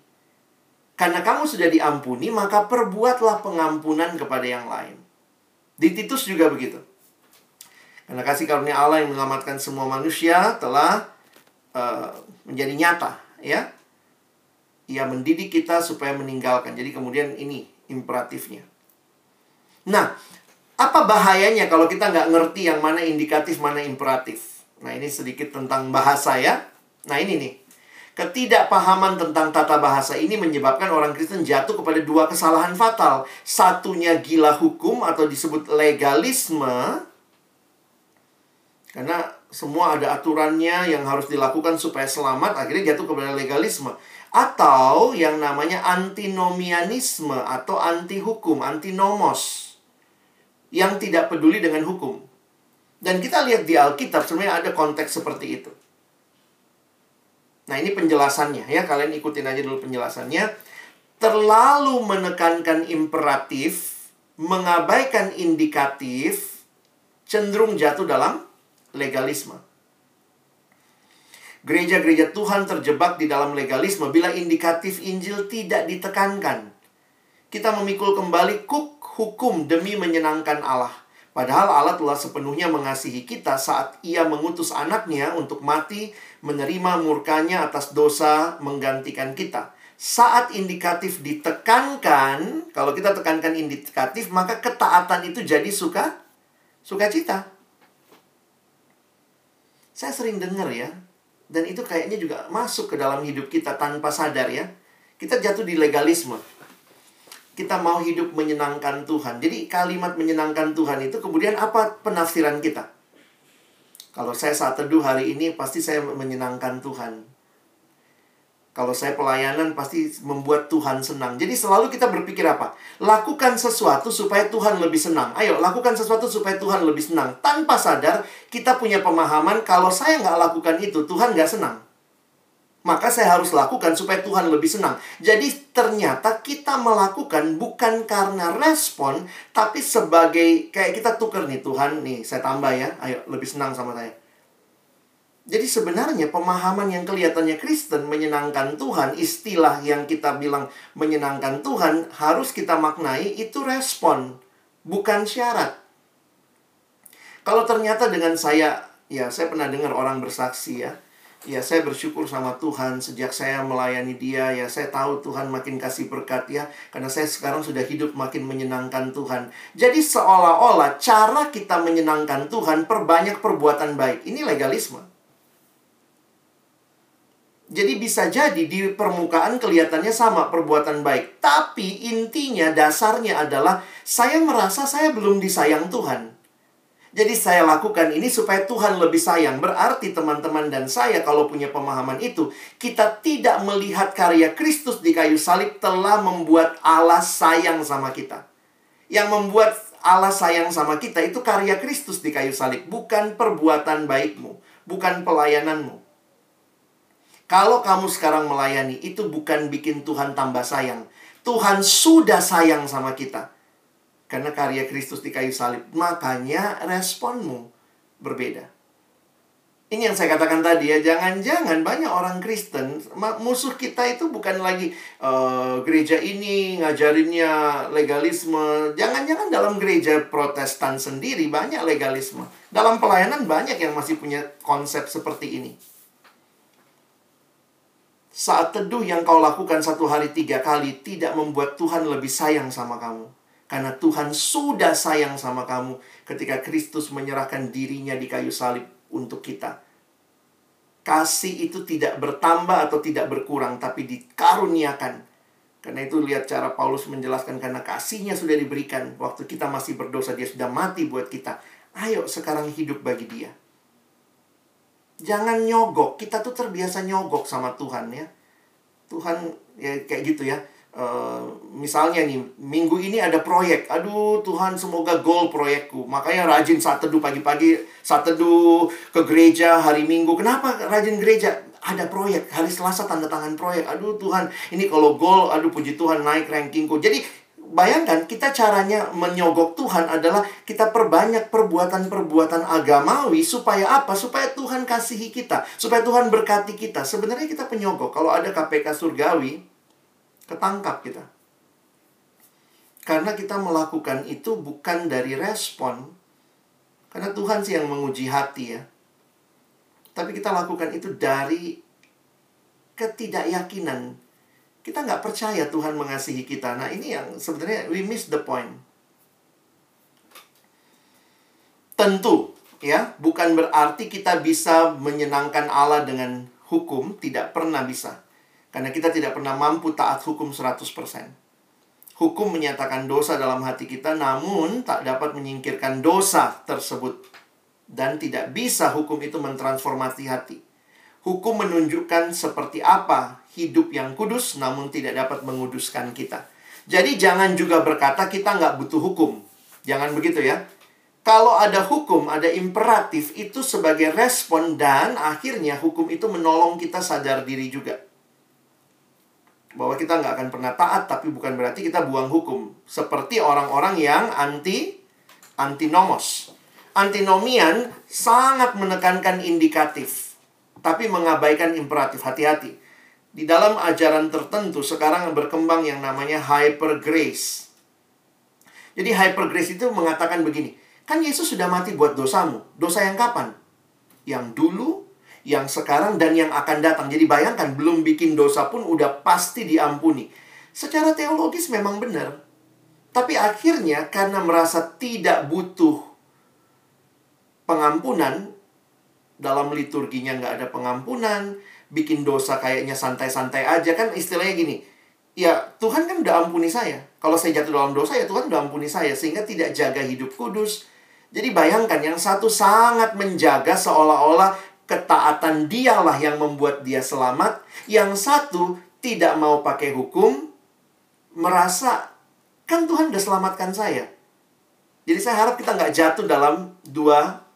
[SPEAKER 2] Karena kamu sudah diampuni, maka perbuatlah pengampunan kepada yang lain. Di Titus juga begitu. Karena kasih karunia Allah yang menyelamatkan semua manusia telah uh, menjadi nyata, ya. Ia mendidik kita supaya meninggalkan. Jadi kemudian ini imperatifnya. Nah, apa bahayanya kalau kita nggak ngerti yang mana indikatif, mana imperatif? Nah, ini sedikit tentang bahasa ya. Nah, ini nih. Ketidakpahaman tentang tata bahasa ini menyebabkan orang Kristen jatuh kepada dua kesalahan fatal. Satunya gila hukum atau disebut legalisme. Karena semua ada aturannya yang harus dilakukan supaya selamat, akhirnya jatuh kepada legalisme. Atau yang namanya antinomianisme atau anti hukum, antinomos. Yang tidak peduli dengan hukum. Dan kita lihat di Alkitab sebenarnya ada konteks seperti itu. Nah, ini penjelasannya ya. Kalian ikutin aja dulu penjelasannya. Terlalu menekankan imperatif, mengabaikan indikatif, cenderung jatuh dalam legalisme. Gereja-gereja Tuhan terjebak di dalam legalisme bila indikatif Injil tidak ditekankan. Kita memikul kembali kuk hukum demi menyenangkan Allah. Padahal Allah telah sepenuhnya mengasihi kita saat ia mengutus anaknya untuk mati, menerima murkanya atas dosa, menggantikan kita. Saat indikatif ditekankan, kalau kita tekankan indikatif, maka ketaatan itu jadi suka, sukacita. Saya sering dengar ya, dan itu kayaknya juga masuk ke dalam hidup kita tanpa sadar ya. Kita jatuh di legalisme kita mau hidup menyenangkan Tuhan. Jadi kalimat menyenangkan Tuhan itu kemudian apa penafsiran kita? Kalau saya saat teduh hari ini pasti saya menyenangkan Tuhan. Kalau saya pelayanan pasti membuat Tuhan senang. Jadi selalu kita berpikir apa? Lakukan sesuatu supaya Tuhan lebih senang. Ayo, lakukan sesuatu supaya Tuhan lebih senang. Tanpa sadar, kita punya pemahaman kalau saya nggak lakukan itu, Tuhan nggak senang maka saya harus lakukan supaya Tuhan lebih senang. Jadi ternyata kita melakukan bukan karena respon, tapi sebagai kayak kita tuker nih Tuhan nih, saya tambah ya, ayo lebih senang sama saya. Jadi sebenarnya pemahaman yang kelihatannya Kristen menyenangkan Tuhan, istilah yang kita bilang menyenangkan Tuhan harus kita maknai itu respon, bukan syarat. Kalau ternyata dengan saya, ya saya pernah dengar orang bersaksi ya, ya saya bersyukur sama Tuhan sejak saya melayani dia. Ya saya tahu Tuhan makin kasih berkat ya. Karena saya sekarang sudah hidup makin menyenangkan Tuhan. Jadi seolah-olah cara kita menyenangkan Tuhan perbanyak perbuatan baik. Ini legalisme. Jadi bisa jadi di permukaan kelihatannya sama perbuatan baik. Tapi intinya dasarnya adalah saya merasa saya belum disayang Tuhan jadi saya lakukan ini supaya Tuhan lebih sayang. Berarti teman-teman dan saya kalau punya pemahaman itu, kita tidak melihat karya Kristus di kayu salib telah membuat Allah sayang sama kita. Yang membuat Allah sayang sama kita itu karya Kristus di kayu salib, bukan perbuatan baikmu, bukan pelayananmu. Kalau kamu sekarang melayani, itu bukan bikin Tuhan tambah sayang. Tuhan sudah sayang sama kita. Karena karya Kristus di kayu salib. Makanya responmu berbeda. Ini yang saya katakan tadi ya, jangan-jangan banyak orang Kristen, musuh kita itu bukan lagi uh, gereja ini ngajarinnya legalisme. Jangan-jangan dalam gereja protestan sendiri banyak legalisme. Dalam pelayanan banyak yang masih punya konsep seperti ini. Saat teduh yang kau lakukan satu hari tiga kali tidak membuat Tuhan lebih sayang sama kamu. Karena Tuhan sudah sayang sama kamu ketika Kristus menyerahkan dirinya di kayu salib untuk kita. Kasih itu tidak bertambah atau tidak berkurang, tapi dikaruniakan. Karena itu lihat cara Paulus menjelaskan karena kasihnya sudah diberikan. Waktu kita masih berdosa, dia sudah mati buat kita. Ayo sekarang hidup bagi dia. Jangan nyogok. Kita tuh terbiasa nyogok sama Tuhan ya. Tuhan ya kayak gitu ya Uh, misalnya nih, minggu ini ada proyek. Aduh, Tuhan semoga goal proyekku. Makanya rajin saat teduh pagi-pagi, saat teduh ke gereja hari Minggu. Kenapa rajin gereja? Ada proyek. Hari Selasa tanda tangan proyek. Aduh, Tuhan, ini kalau goal, aduh puji Tuhan naik rankingku. Jadi, bayangkan kita caranya menyogok Tuhan adalah kita perbanyak perbuatan-perbuatan agamawi supaya apa? Supaya Tuhan kasihi kita, supaya Tuhan berkati kita. Sebenarnya kita penyogok. Kalau ada KPK surgawi, ketangkap kita. Karena kita melakukan itu bukan dari respon. Karena Tuhan sih yang menguji hati ya. Tapi kita lakukan itu dari ketidakyakinan. Kita nggak percaya Tuhan mengasihi kita. Nah ini yang sebenarnya we miss the point. Tentu ya, bukan berarti kita bisa menyenangkan Allah dengan hukum tidak pernah bisa. Karena kita tidak pernah mampu taat hukum 100%. Hukum menyatakan dosa dalam hati kita namun tak dapat menyingkirkan dosa tersebut. Dan tidak bisa hukum itu mentransformasi hati. Hukum menunjukkan seperti apa hidup yang kudus namun tidak dapat menguduskan kita. Jadi jangan juga berkata kita nggak butuh hukum. Jangan begitu ya. Kalau ada hukum, ada imperatif, itu sebagai respon dan akhirnya hukum itu menolong kita sadar diri juga. Bahwa kita nggak akan pernah taat, tapi bukan berarti kita buang hukum. Seperti orang-orang yang anti antinomos. Antinomian sangat menekankan indikatif, tapi mengabaikan imperatif. Hati-hati. Di dalam ajaran tertentu sekarang berkembang yang namanya hyper grace. Jadi hyper grace itu mengatakan begini, Kan Yesus sudah mati buat dosamu. Dosa yang kapan? Yang dulu, yang sekarang, dan yang akan datang. Jadi bayangkan, belum bikin dosa pun udah pasti diampuni. Secara teologis memang benar. Tapi akhirnya karena merasa tidak butuh pengampunan, dalam liturginya nggak ada pengampunan, bikin dosa kayaknya santai-santai aja. Kan istilahnya gini, ya Tuhan kan udah ampuni saya. Kalau saya jatuh dalam dosa ya Tuhan udah ampuni saya. Sehingga tidak jaga hidup kudus, jadi bayangkan yang satu sangat menjaga seolah-olah ketaatan dialah yang membuat dia selamat. Yang satu tidak mau pakai hukum, merasa kan Tuhan udah selamatkan saya. Jadi saya harap kita nggak jatuh dalam dua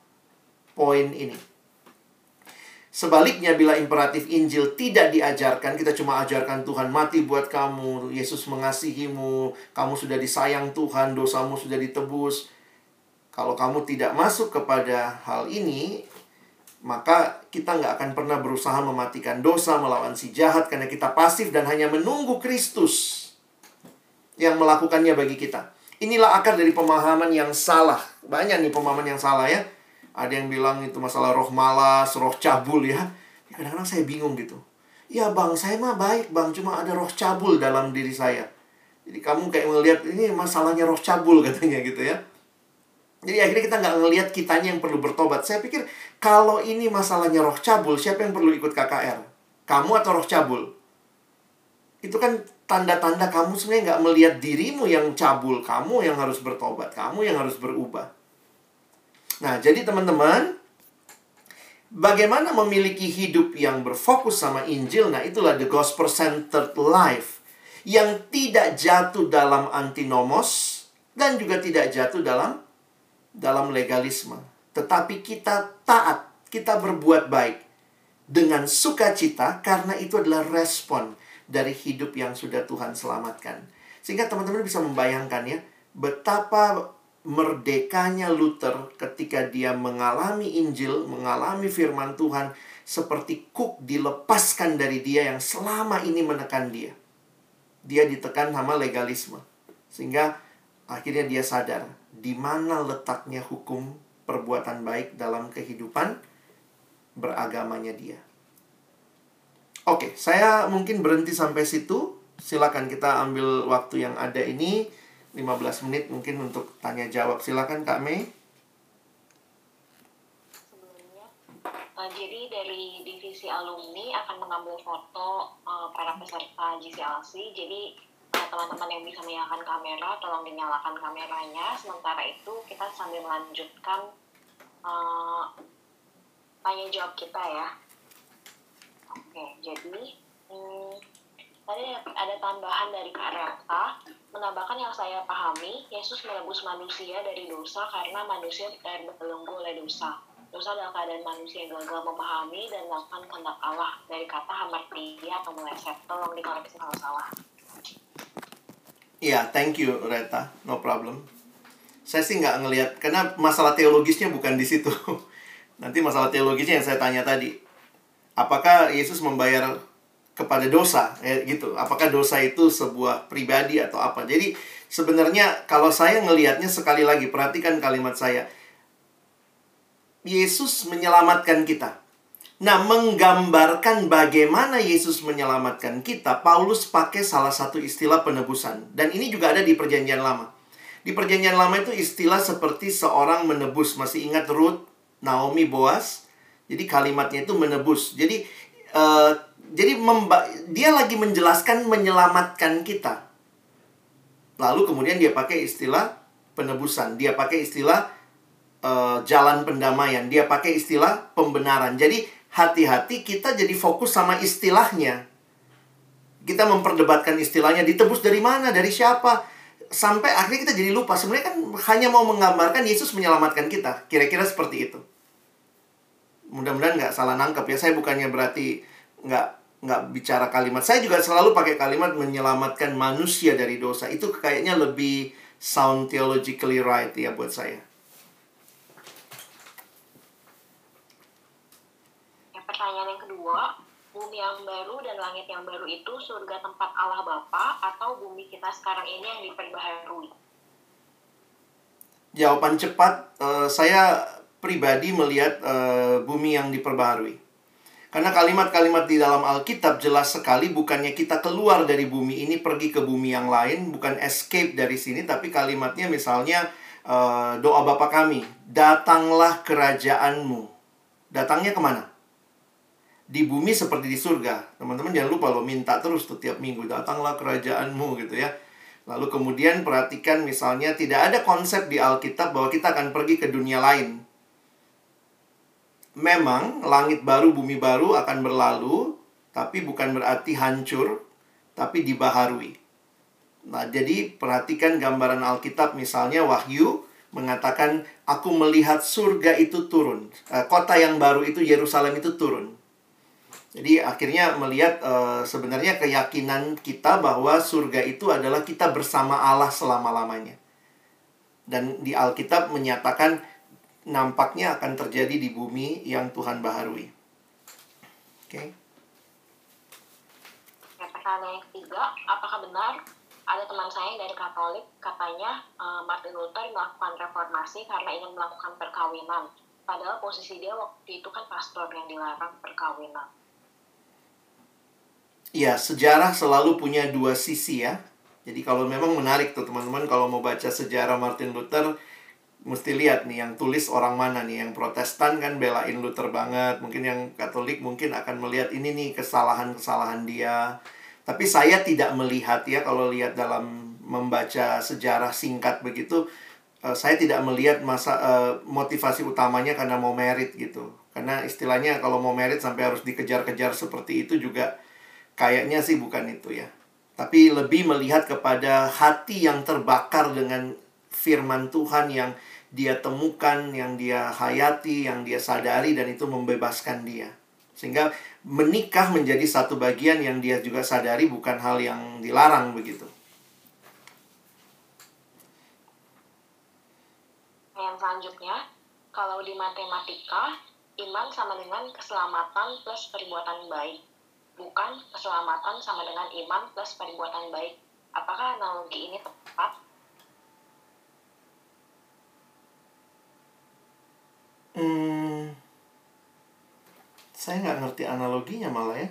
[SPEAKER 2] poin ini. Sebaliknya bila imperatif Injil tidak diajarkan, kita cuma ajarkan Tuhan mati buat kamu, Yesus mengasihimu, kamu sudah disayang Tuhan, dosamu sudah ditebus kalau kamu tidak masuk kepada hal ini, maka kita nggak akan pernah berusaha mematikan dosa, melawan si jahat, karena kita pasif dan hanya menunggu Kristus yang melakukannya bagi kita. Inilah akar dari pemahaman yang salah. Banyak nih pemahaman yang salah ya. Ada yang bilang itu masalah roh malas, roh cabul ya. kadang-kadang saya bingung gitu. Ya bang, saya mah baik bang, cuma ada roh cabul dalam diri saya. Jadi kamu kayak melihat ini masalahnya roh cabul [LAUGHS] katanya gitu ya. Jadi akhirnya kita nggak ngelihat kitanya yang perlu bertobat. Saya pikir kalau ini masalahnya roh cabul, siapa yang perlu ikut KKR? Kamu atau roh cabul? Itu kan tanda-tanda kamu sebenarnya nggak melihat dirimu yang cabul. Kamu yang harus bertobat. Kamu yang harus berubah. Nah, jadi teman-teman, bagaimana memiliki hidup yang berfokus sama Injil? Nah, itulah the gospel-centered life. Yang tidak jatuh dalam antinomos dan juga tidak jatuh dalam dalam legalisme, tetapi kita taat, kita berbuat baik dengan sukacita karena itu adalah respon dari hidup yang sudah Tuhan selamatkan. Sehingga teman-teman bisa membayangkan ya, betapa merdekanya Luther ketika dia mengalami Injil, mengalami firman Tuhan seperti kuk dilepaskan dari dia yang selama ini menekan dia. Dia ditekan sama legalisme. Sehingga akhirnya dia sadar di mana letaknya hukum perbuatan baik dalam kehidupan beragamanya dia. Oke, saya mungkin berhenti sampai situ. Silakan kita ambil waktu yang ada ini 15 menit mungkin untuk tanya jawab. Silakan Kak Mei.
[SPEAKER 3] Uh, jadi dari divisi alumni akan mengambil foto uh, para peserta GCLC. Jadi teman-teman yang bisa menyalakan kamera tolong dinyalakan kameranya. Sementara itu kita sambil melanjutkan uh, tanya jawab kita ya. Oke jadi hmm, tadi ada tambahan dari Kak Rata menambahkan yang saya pahami Yesus menebus manusia dari dosa karena manusia terbelenggu oleh dosa. Dosa adalah keadaan manusia yang gagal memahami dan melakukan kehendak Allah. Dari kata hamartia atau meleset tolong dikoreksi kalau salah
[SPEAKER 2] Iya, yeah, thank you Reta, no problem. Saya sih nggak ngelihat, karena masalah teologisnya bukan di situ. [LAUGHS] Nanti masalah teologisnya yang saya tanya tadi. Apakah Yesus membayar kepada dosa? Ya, gitu. Apakah dosa itu sebuah pribadi atau apa? Jadi sebenarnya kalau saya ngelihatnya sekali lagi, perhatikan kalimat saya. Yesus menyelamatkan kita. Nah, menggambarkan bagaimana Yesus menyelamatkan kita, Paulus pakai salah satu istilah penebusan. Dan ini juga ada di Perjanjian Lama. Di Perjanjian Lama itu istilah seperti seorang menebus. Masih ingat Ruth, Naomi, Boaz? Jadi kalimatnya itu menebus. Jadi uh, jadi dia lagi menjelaskan menyelamatkan kita. Lalu kemudian dia pakai istilah penebusan, dia pakai istilah uh, jalan pendamaian, dia pakai istilah pembenaran. Jadi hati-hati kita jadi fokus sama istilahnya. Kita memperdebatkan istilahnya ditebus dari mana, dari siapa. Sampai akhirnya kita jadi lupa. Sebenarnya kan hanya mau menggambarkan Yesus menyelamatkan kita. Kira-kira seperti itu. Mudah-mudahan nggak salah nangkep ya. Saya bukannya berarti nggak nggak bicara kalimat. Saya juga selalu pakai kalimat menyelamatkan manusia dari dosa. Itu kayaknya lebih sound theologically right ya buat saya.
[SPEAKER 3] Pertanyaan yang kedua, bumi yang baru dan langit yang baru itu surga tempat Allah Bapa atau bumi kita sekarang ini yang diperbaharui?
[SPEAKER 2] Jawaban cepat, uh, saya pribadi melihat uh, bumi yang diperbaharui. Karena kalimat-kalimat di dalam Alkitab jelas sekali bukannya kita keluar dari bumi ini pergi ke bumi yang lain, bukan escape dari sini, tapi kalimatnya misalnya uh, doa Bapa kami, datanglah kerajaanmu. Datangnya ke mana? Di bumi seperti di surga. Teman-teman jangan lupa lo minta terus tuh tiap minggu datanglah kerajaanmu gitu ya. Lalu kemudian perhatikan misalnya tidak ada konsep di Alkitab bahwa kita akan pergi ke dunia lain. Memang langit baru bumi baru akan berlalu, tapi bukan berarti hancur, tapi dibaharui. Nah, jadi perhatikan gambaran Alkitab misalnya Wahyu mengatakan aku melihat surga itu turun. Eh, kota yang baru itu Yerusalem itu turun. Jadi akhirnya melihat uh, sebenarnya keyakinan kita bahwa surga itu adalah kita bersama Allah selama-lamanya. Dan di Alkitab menyatakan nampaknya akan terjadi di bumi yang Tuhan baharui. Oke. Okay.
[SPEAKER 3] Pertanyaan yang ketiga, apakah benar ada teman saya dari Katolik katanya uh, Martin Luther melakukan reformasi karena ingin melakukan perkawinan. Padahal posisi dia waktu itu kan pastor yang dilarang perkawinan.
[SPEAKER 2] Ya, sejarah selalu punya dua sisi ya. Jadi kalau memang menarik tuh teman-teman kalau mau baca sejarah Martin Luther mesti lihat nih yang tulis orang mana nih yang Protestan kan belain Luther banget, mungkin yang Katolik mungkin akan melihat ini nih kesalahan-kesalahan dia. Tapi saya tidak melihat ya kalau lihat dalam membaca sejarah singkat begitu uh, saya tidak melihat masa uh, motivasi utamanya karena mau merit gitu. Karena istilahnya kalau mau merit sampai harus dikejar-kejar seperti itu juga Kayaknya sih bukan itu ya. Tapi lebih melihat kepada hati yang terbakar dengan firman Tuhan yang dia temukan, yang dia hayati, yang dia sadari dan itu membebaskan dia. Sehingga menikah menjadi satu bagian yang dia juga sadari bukan hal yang dilarang begitu.
[SPEAKER 3] Yang selanjutnya, kalau di matematika, iman sama dengan keselamatan plus perbuatan baik bukan keselamatan sama dengan iman plus perbuatan baik. Apakah analogi ini tepat?
[SPEAKER 2] Hmm, saya nggak ngerti analoginya malah ya.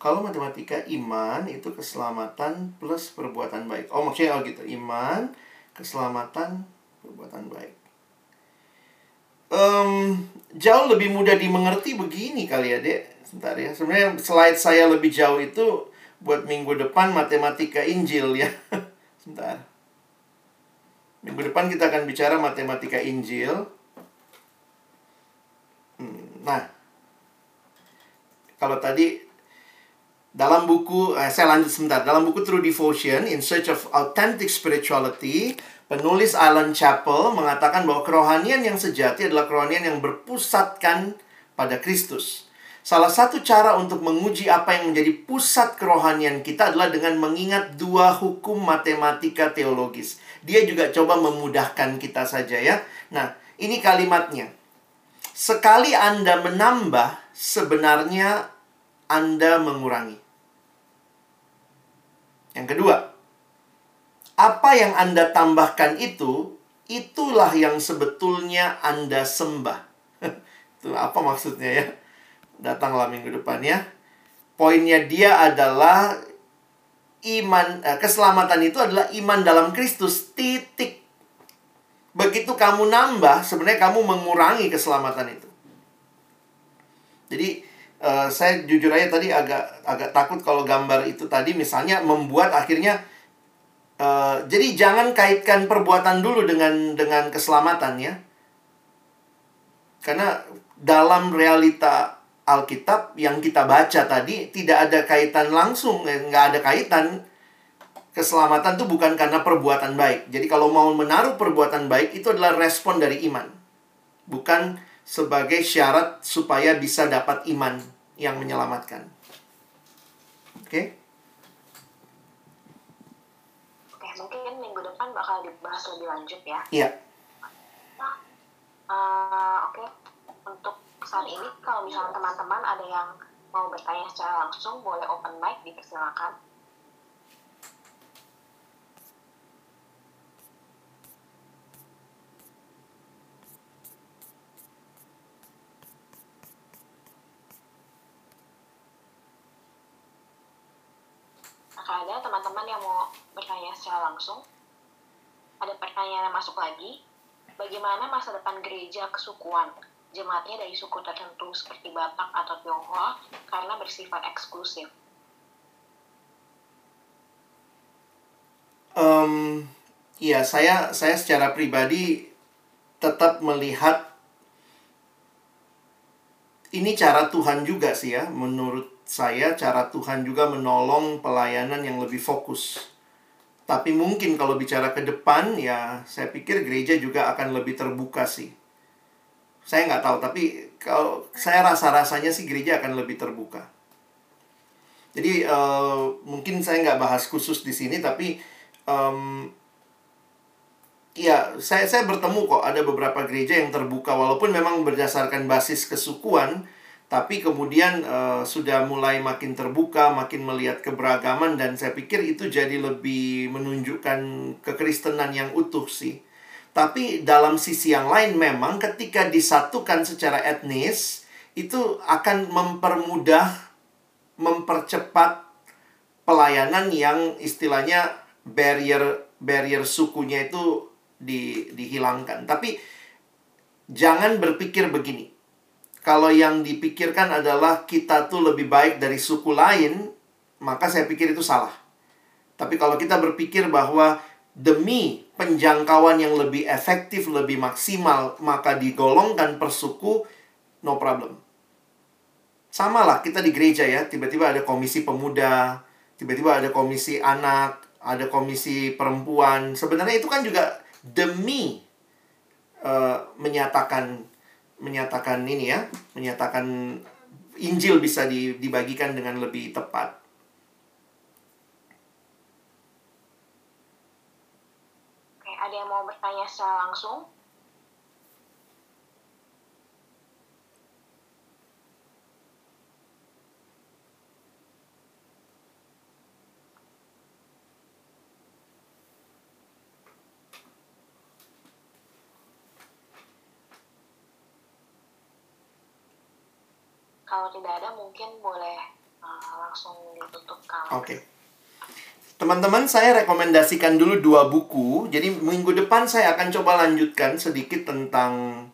[SPEAKER 2] Kalau matematika iman itu keselamatan plus perbuatan baik. Oh maksudnya oh gitu iman keselamatan perbuatan baik. Um, jauh lebih mudah dimengerti begini kali ya dek Sebentar ya. Sebenarnya slide saya lebih jauh itu buat minggu depan matematika Injil ya. [LAUGHS] Sebentar. Minggu depan kita akan bicara matematika Injil. Hmm, nah, kalau tadi dalam buku, eh, saya lanjut sebentar. Dalam buku True Devotion, In Search of Authentic Spirituality, penulis Alan Chappell mengatakan bahwa kerohanian yang sejati adalah kerohanian yang berpusatkan pada Kristus. Salah satu cara untuk menguji apa yang menjadi pusat kerohanian kita adalah dengan mengingat dua hukum matematika teologis. Dia juga coba memudahkan kita saja ya. Nah, ini kalimatnya. Sekali Anda menambah, sebenarnya Anda mengurangi. Yang kedua, apa yang Anda tambahkan itu, itulah yang sebetulnya Anda sembah. [LAUGHS] itu apa maksudnya ya? Datanglah minggu depan ya. Poinnya dia adalah iman eh, keselamatan itu adalah iman dalam Kristus titik. Begitu kamu nambah, sebenarnya kamu mengurangi keselamatan itu. Jadi uh, saya jujur aja tadi agak agak takut kalau gambar itu tadi misalnya membuat akhirnya uh, jadi jangan kaitkan perbuatan dulu dengan dengan keselamatan ya. Karena dalam realita Alkitab yang kita baca tadi tidak ada kaitan langsung, eh, nggak ada kaitan keselamatan itu bukan karena perbuatan baik. Jadi kalau mau menaruh perbuatan baik itu adalah respon dari iman. Bukan sebagai syarat supaya bisa dapat iman yang menyelamatkan. Oke? Okay?
[SPEAKER 3] Oke, mungkin minggu depan bakal dibahas lebih lanjut ya.
[SPEAKER 2] Iya.
[SPEAKER 3] Uh, saat ini kalau misalnya teman-teman ada yang mau bertanya secara langsung, boleh open mic, dipersilakan. Ada teman-teman yang mau bertanya secara langsung, ada pertanyaan yang masuk lagi, bagaimana masa depan gereja kesukuan? Jemaatnya dari suku tertentu seperti Batak atau Tionghoa karena bersifat eksklusif.
[SPEAKER 2] Um, ya, saya saya secara pribadi tetap melihat ini cara Tuhan juga sih ya, menurut saya cara Tuhan juga menolong pelayanan yang lebih fokus. Tapi mungkin kalau bicara ke depan ya saya pikir gereja juga akan lebih terbuka sih. Saya nggak tahu tapi kalau saya rasa-rasanya sih gereja akan lebih terbuka. Jadi uh, mungkin saya nggak bahas khusus di sini tapi um, ya saya saya bertemu kok ada beberapa gereja yang terbuka walaupun memang berdasarkan basis kesukuan tapi kemudian uh, sudah mulai makin terbuka, makin melihat keberagaman dan saya pikir itu jadi lebih menunjukkan kekristenan yang utuh sih. Tapi dalam sisi yang lain memang ketika disatukan secara etnis itu akan mempermudah mempercepat pelayanan yang istilahnya barrier barrier sukunya itu di, dihilangkan. Tapi jangan berpikir begini kalau yang dipikirkan adalah kita tuh lebih baik dari suku lain, maka saya pikir itu salah. Tapi kalau kita berpikir bahwa demi penjangkauan yang lebih efektif, lebih maksimal, maka digolongkan per suku, no problem. Sama lah kita di gereja ya, tiba-tiba ada komisi pemuda, tiba-tiba ada komisi anak, ada komisi perempuan. Sebenarnya itu kan juga demi uh, menyatakan menyatakan ini ya, menyatakan Injil bisa dibagikan dengan lebih tepat.
[SPEAKER 3] Ada yang mau bertanya secara langsung? Kalau tidak ada mungkin boleh uh, langsung ditutup
[SPEAKER 2] Oke. Okay. Teman-teman, saya rekomendasikan dulu dua buku. Jadi minggu depan saya akan coba lanjutkan sedikit tentang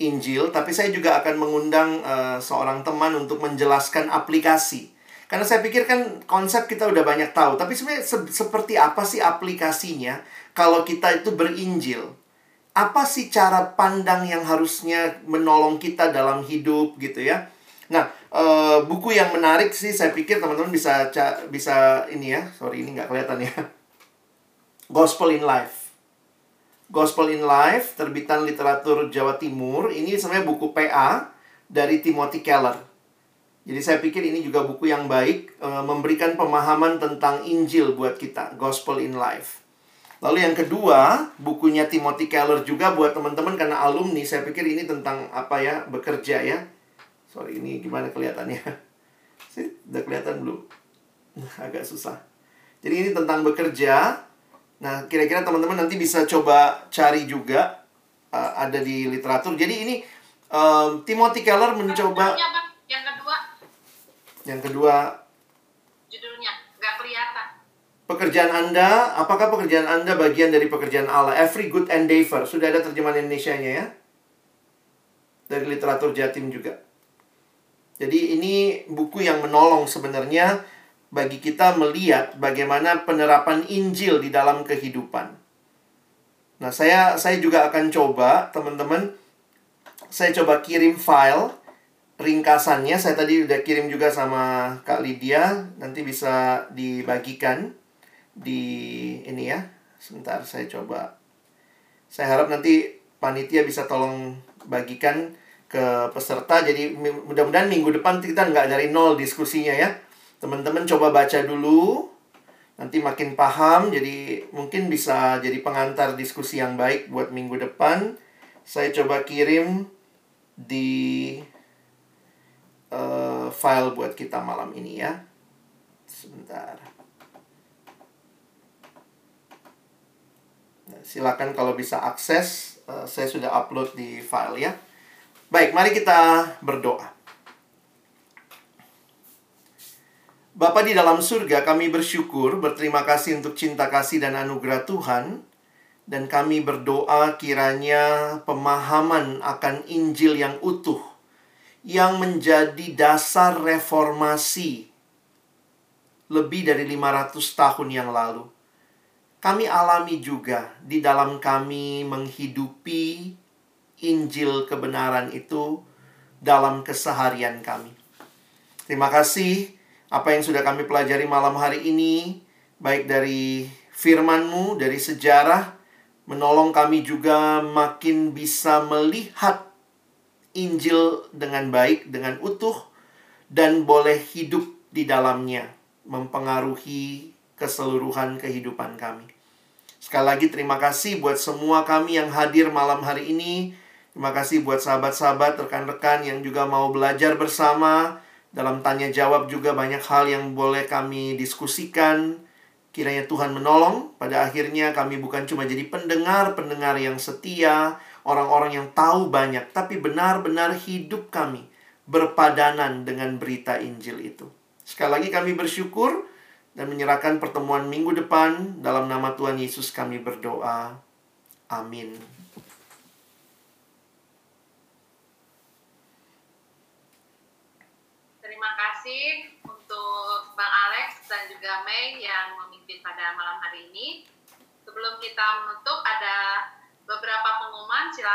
[SPEAKER 2] Injil, tapi saya juga akan mengundang uh, seorang teman untuk menjelaskan aplikasi. Karena saya pikir kan konsep kita udah banyak tahu, tapi sebenarnya se seperti apa sih aplikasinya kalau kita itu berinjil? Apa sih cara pandang yang harusnya menolong kita dalam hidup gitu ya? Uh, buku yang menarik sih saya pikir teman-teman bisa bisa ini ya. Sorry ini nggak kelihatan ya. Gospel in Life. Gospel in Life, terbitan literatur Jawa Timur. Ini sebenarnya buku PA dari Timothy Keller. Jadi saya pikir ini juga buku yang baik, uh, memberikan pemahaman tentang Injil buat kita, Gospel in Life. Lalu yang kedua, bukunya Timothy Keller juga buat teman-teman karena alumni, saya pikir ini tentang apa ya, bekerja ya Sorry, ini gimana kelihatannya? [LAUGHS] Sih, udah kelihatan belum? [LAUGHS] Agak susah. Jadi ini tentang bekerja. Nah, kira-kira teman-teman nanti bisa coba cari juga uh, ada di literatur. Jadi ini um, Timothy Keller mencoba
[SPEAKER 3] yang kedua.
[SPEAKER 2] Yang kedua
[SPEAKER 3] judulnya nggak kelihatan.
[SPEAKER 2] Pekerjaan Anda, apakah pekerjaan Anda bagian dari pekerjaan Allah? Every good endeavor. Sudah ada terjemahan Indonesia-nya ya? Dari literatur Jatim juga. Jadi ini buku yang menolong sebenarnya bagi kita melihat bagaimana penerapan Injil di dalam kehidupan. Nah, saya saya juga akan coba teman-teman saya coba kirim file ringkasannya. Saya tadi udah kirim juga sama Kak Lydia, nanti bisa dibagikan di ini ya. Sebentar saya coba. Saya harap nanti panitia bisa tolong bagikan ke peserta. Jadi mudah-mudahan minggu depan kita nggak dari nol diskusinya ya. Teman-teman coba baca dulu. Nanti makin paham, jadi mungkin bisa jadi pengantar diskusi yang baik buat minggu depan. Saya coba kirim di uh, file buat kita malam ini ya. Sebentar. Nah, silakan kalau bisa akses, uh, saya sudah upload di file ya. Baik, mari kita berdoa. Bapa di dalam surga, kami bersyukur, berterima kasih untuk cinta kasih dan anugerah Tuhan. Dan kami berdoa kiranya pemahaman akan Injil yang utuh, yang menjadi dasar reformasi lebih dari 500 tahun yang lalu. Kami alami juga di dalam kami menghidupi Injil kebenaran itu dalam keseharian kami. Terima kasih apa yang sudah kami pelajari malam hari ini, baik dari firman-Mu, dari sejarah, menolong kami juga makin bisa melihat Injil dengan baik, dengan utuh, dan boleh hidup di dalamnya, mempengaruhi keseluruhan kehidupan kami. Sekali lagi terima kasih buat semua kami yang hadir malam hari ini Terima kasih buat sahabat-sahabat, rekan-rekan yang juga mau belajar bersama. Dalam tanya jawab juga banyak hal yang boleh kami diskusikan. Kiranya Tuhan menolong. Pada akhirnya kami bukan cuma jadi pendengar-pendengar yang setia, orang-orang yang tahu banyak, tapi benar-benar hidup kami berpadanan dengan berita Injil itu. Sekali lagi kami bersyukur dan menyerahkan pertemuan minggu depan dalam nama Tuhan Yesus kami berdoa. Amin.
[SPEAKER 4] Kasih untuk Bang Alex dan juga Mei yang memimpin pada malam hari ini. Sebelum kita menutup, ada beberapa pengumuman. Silakan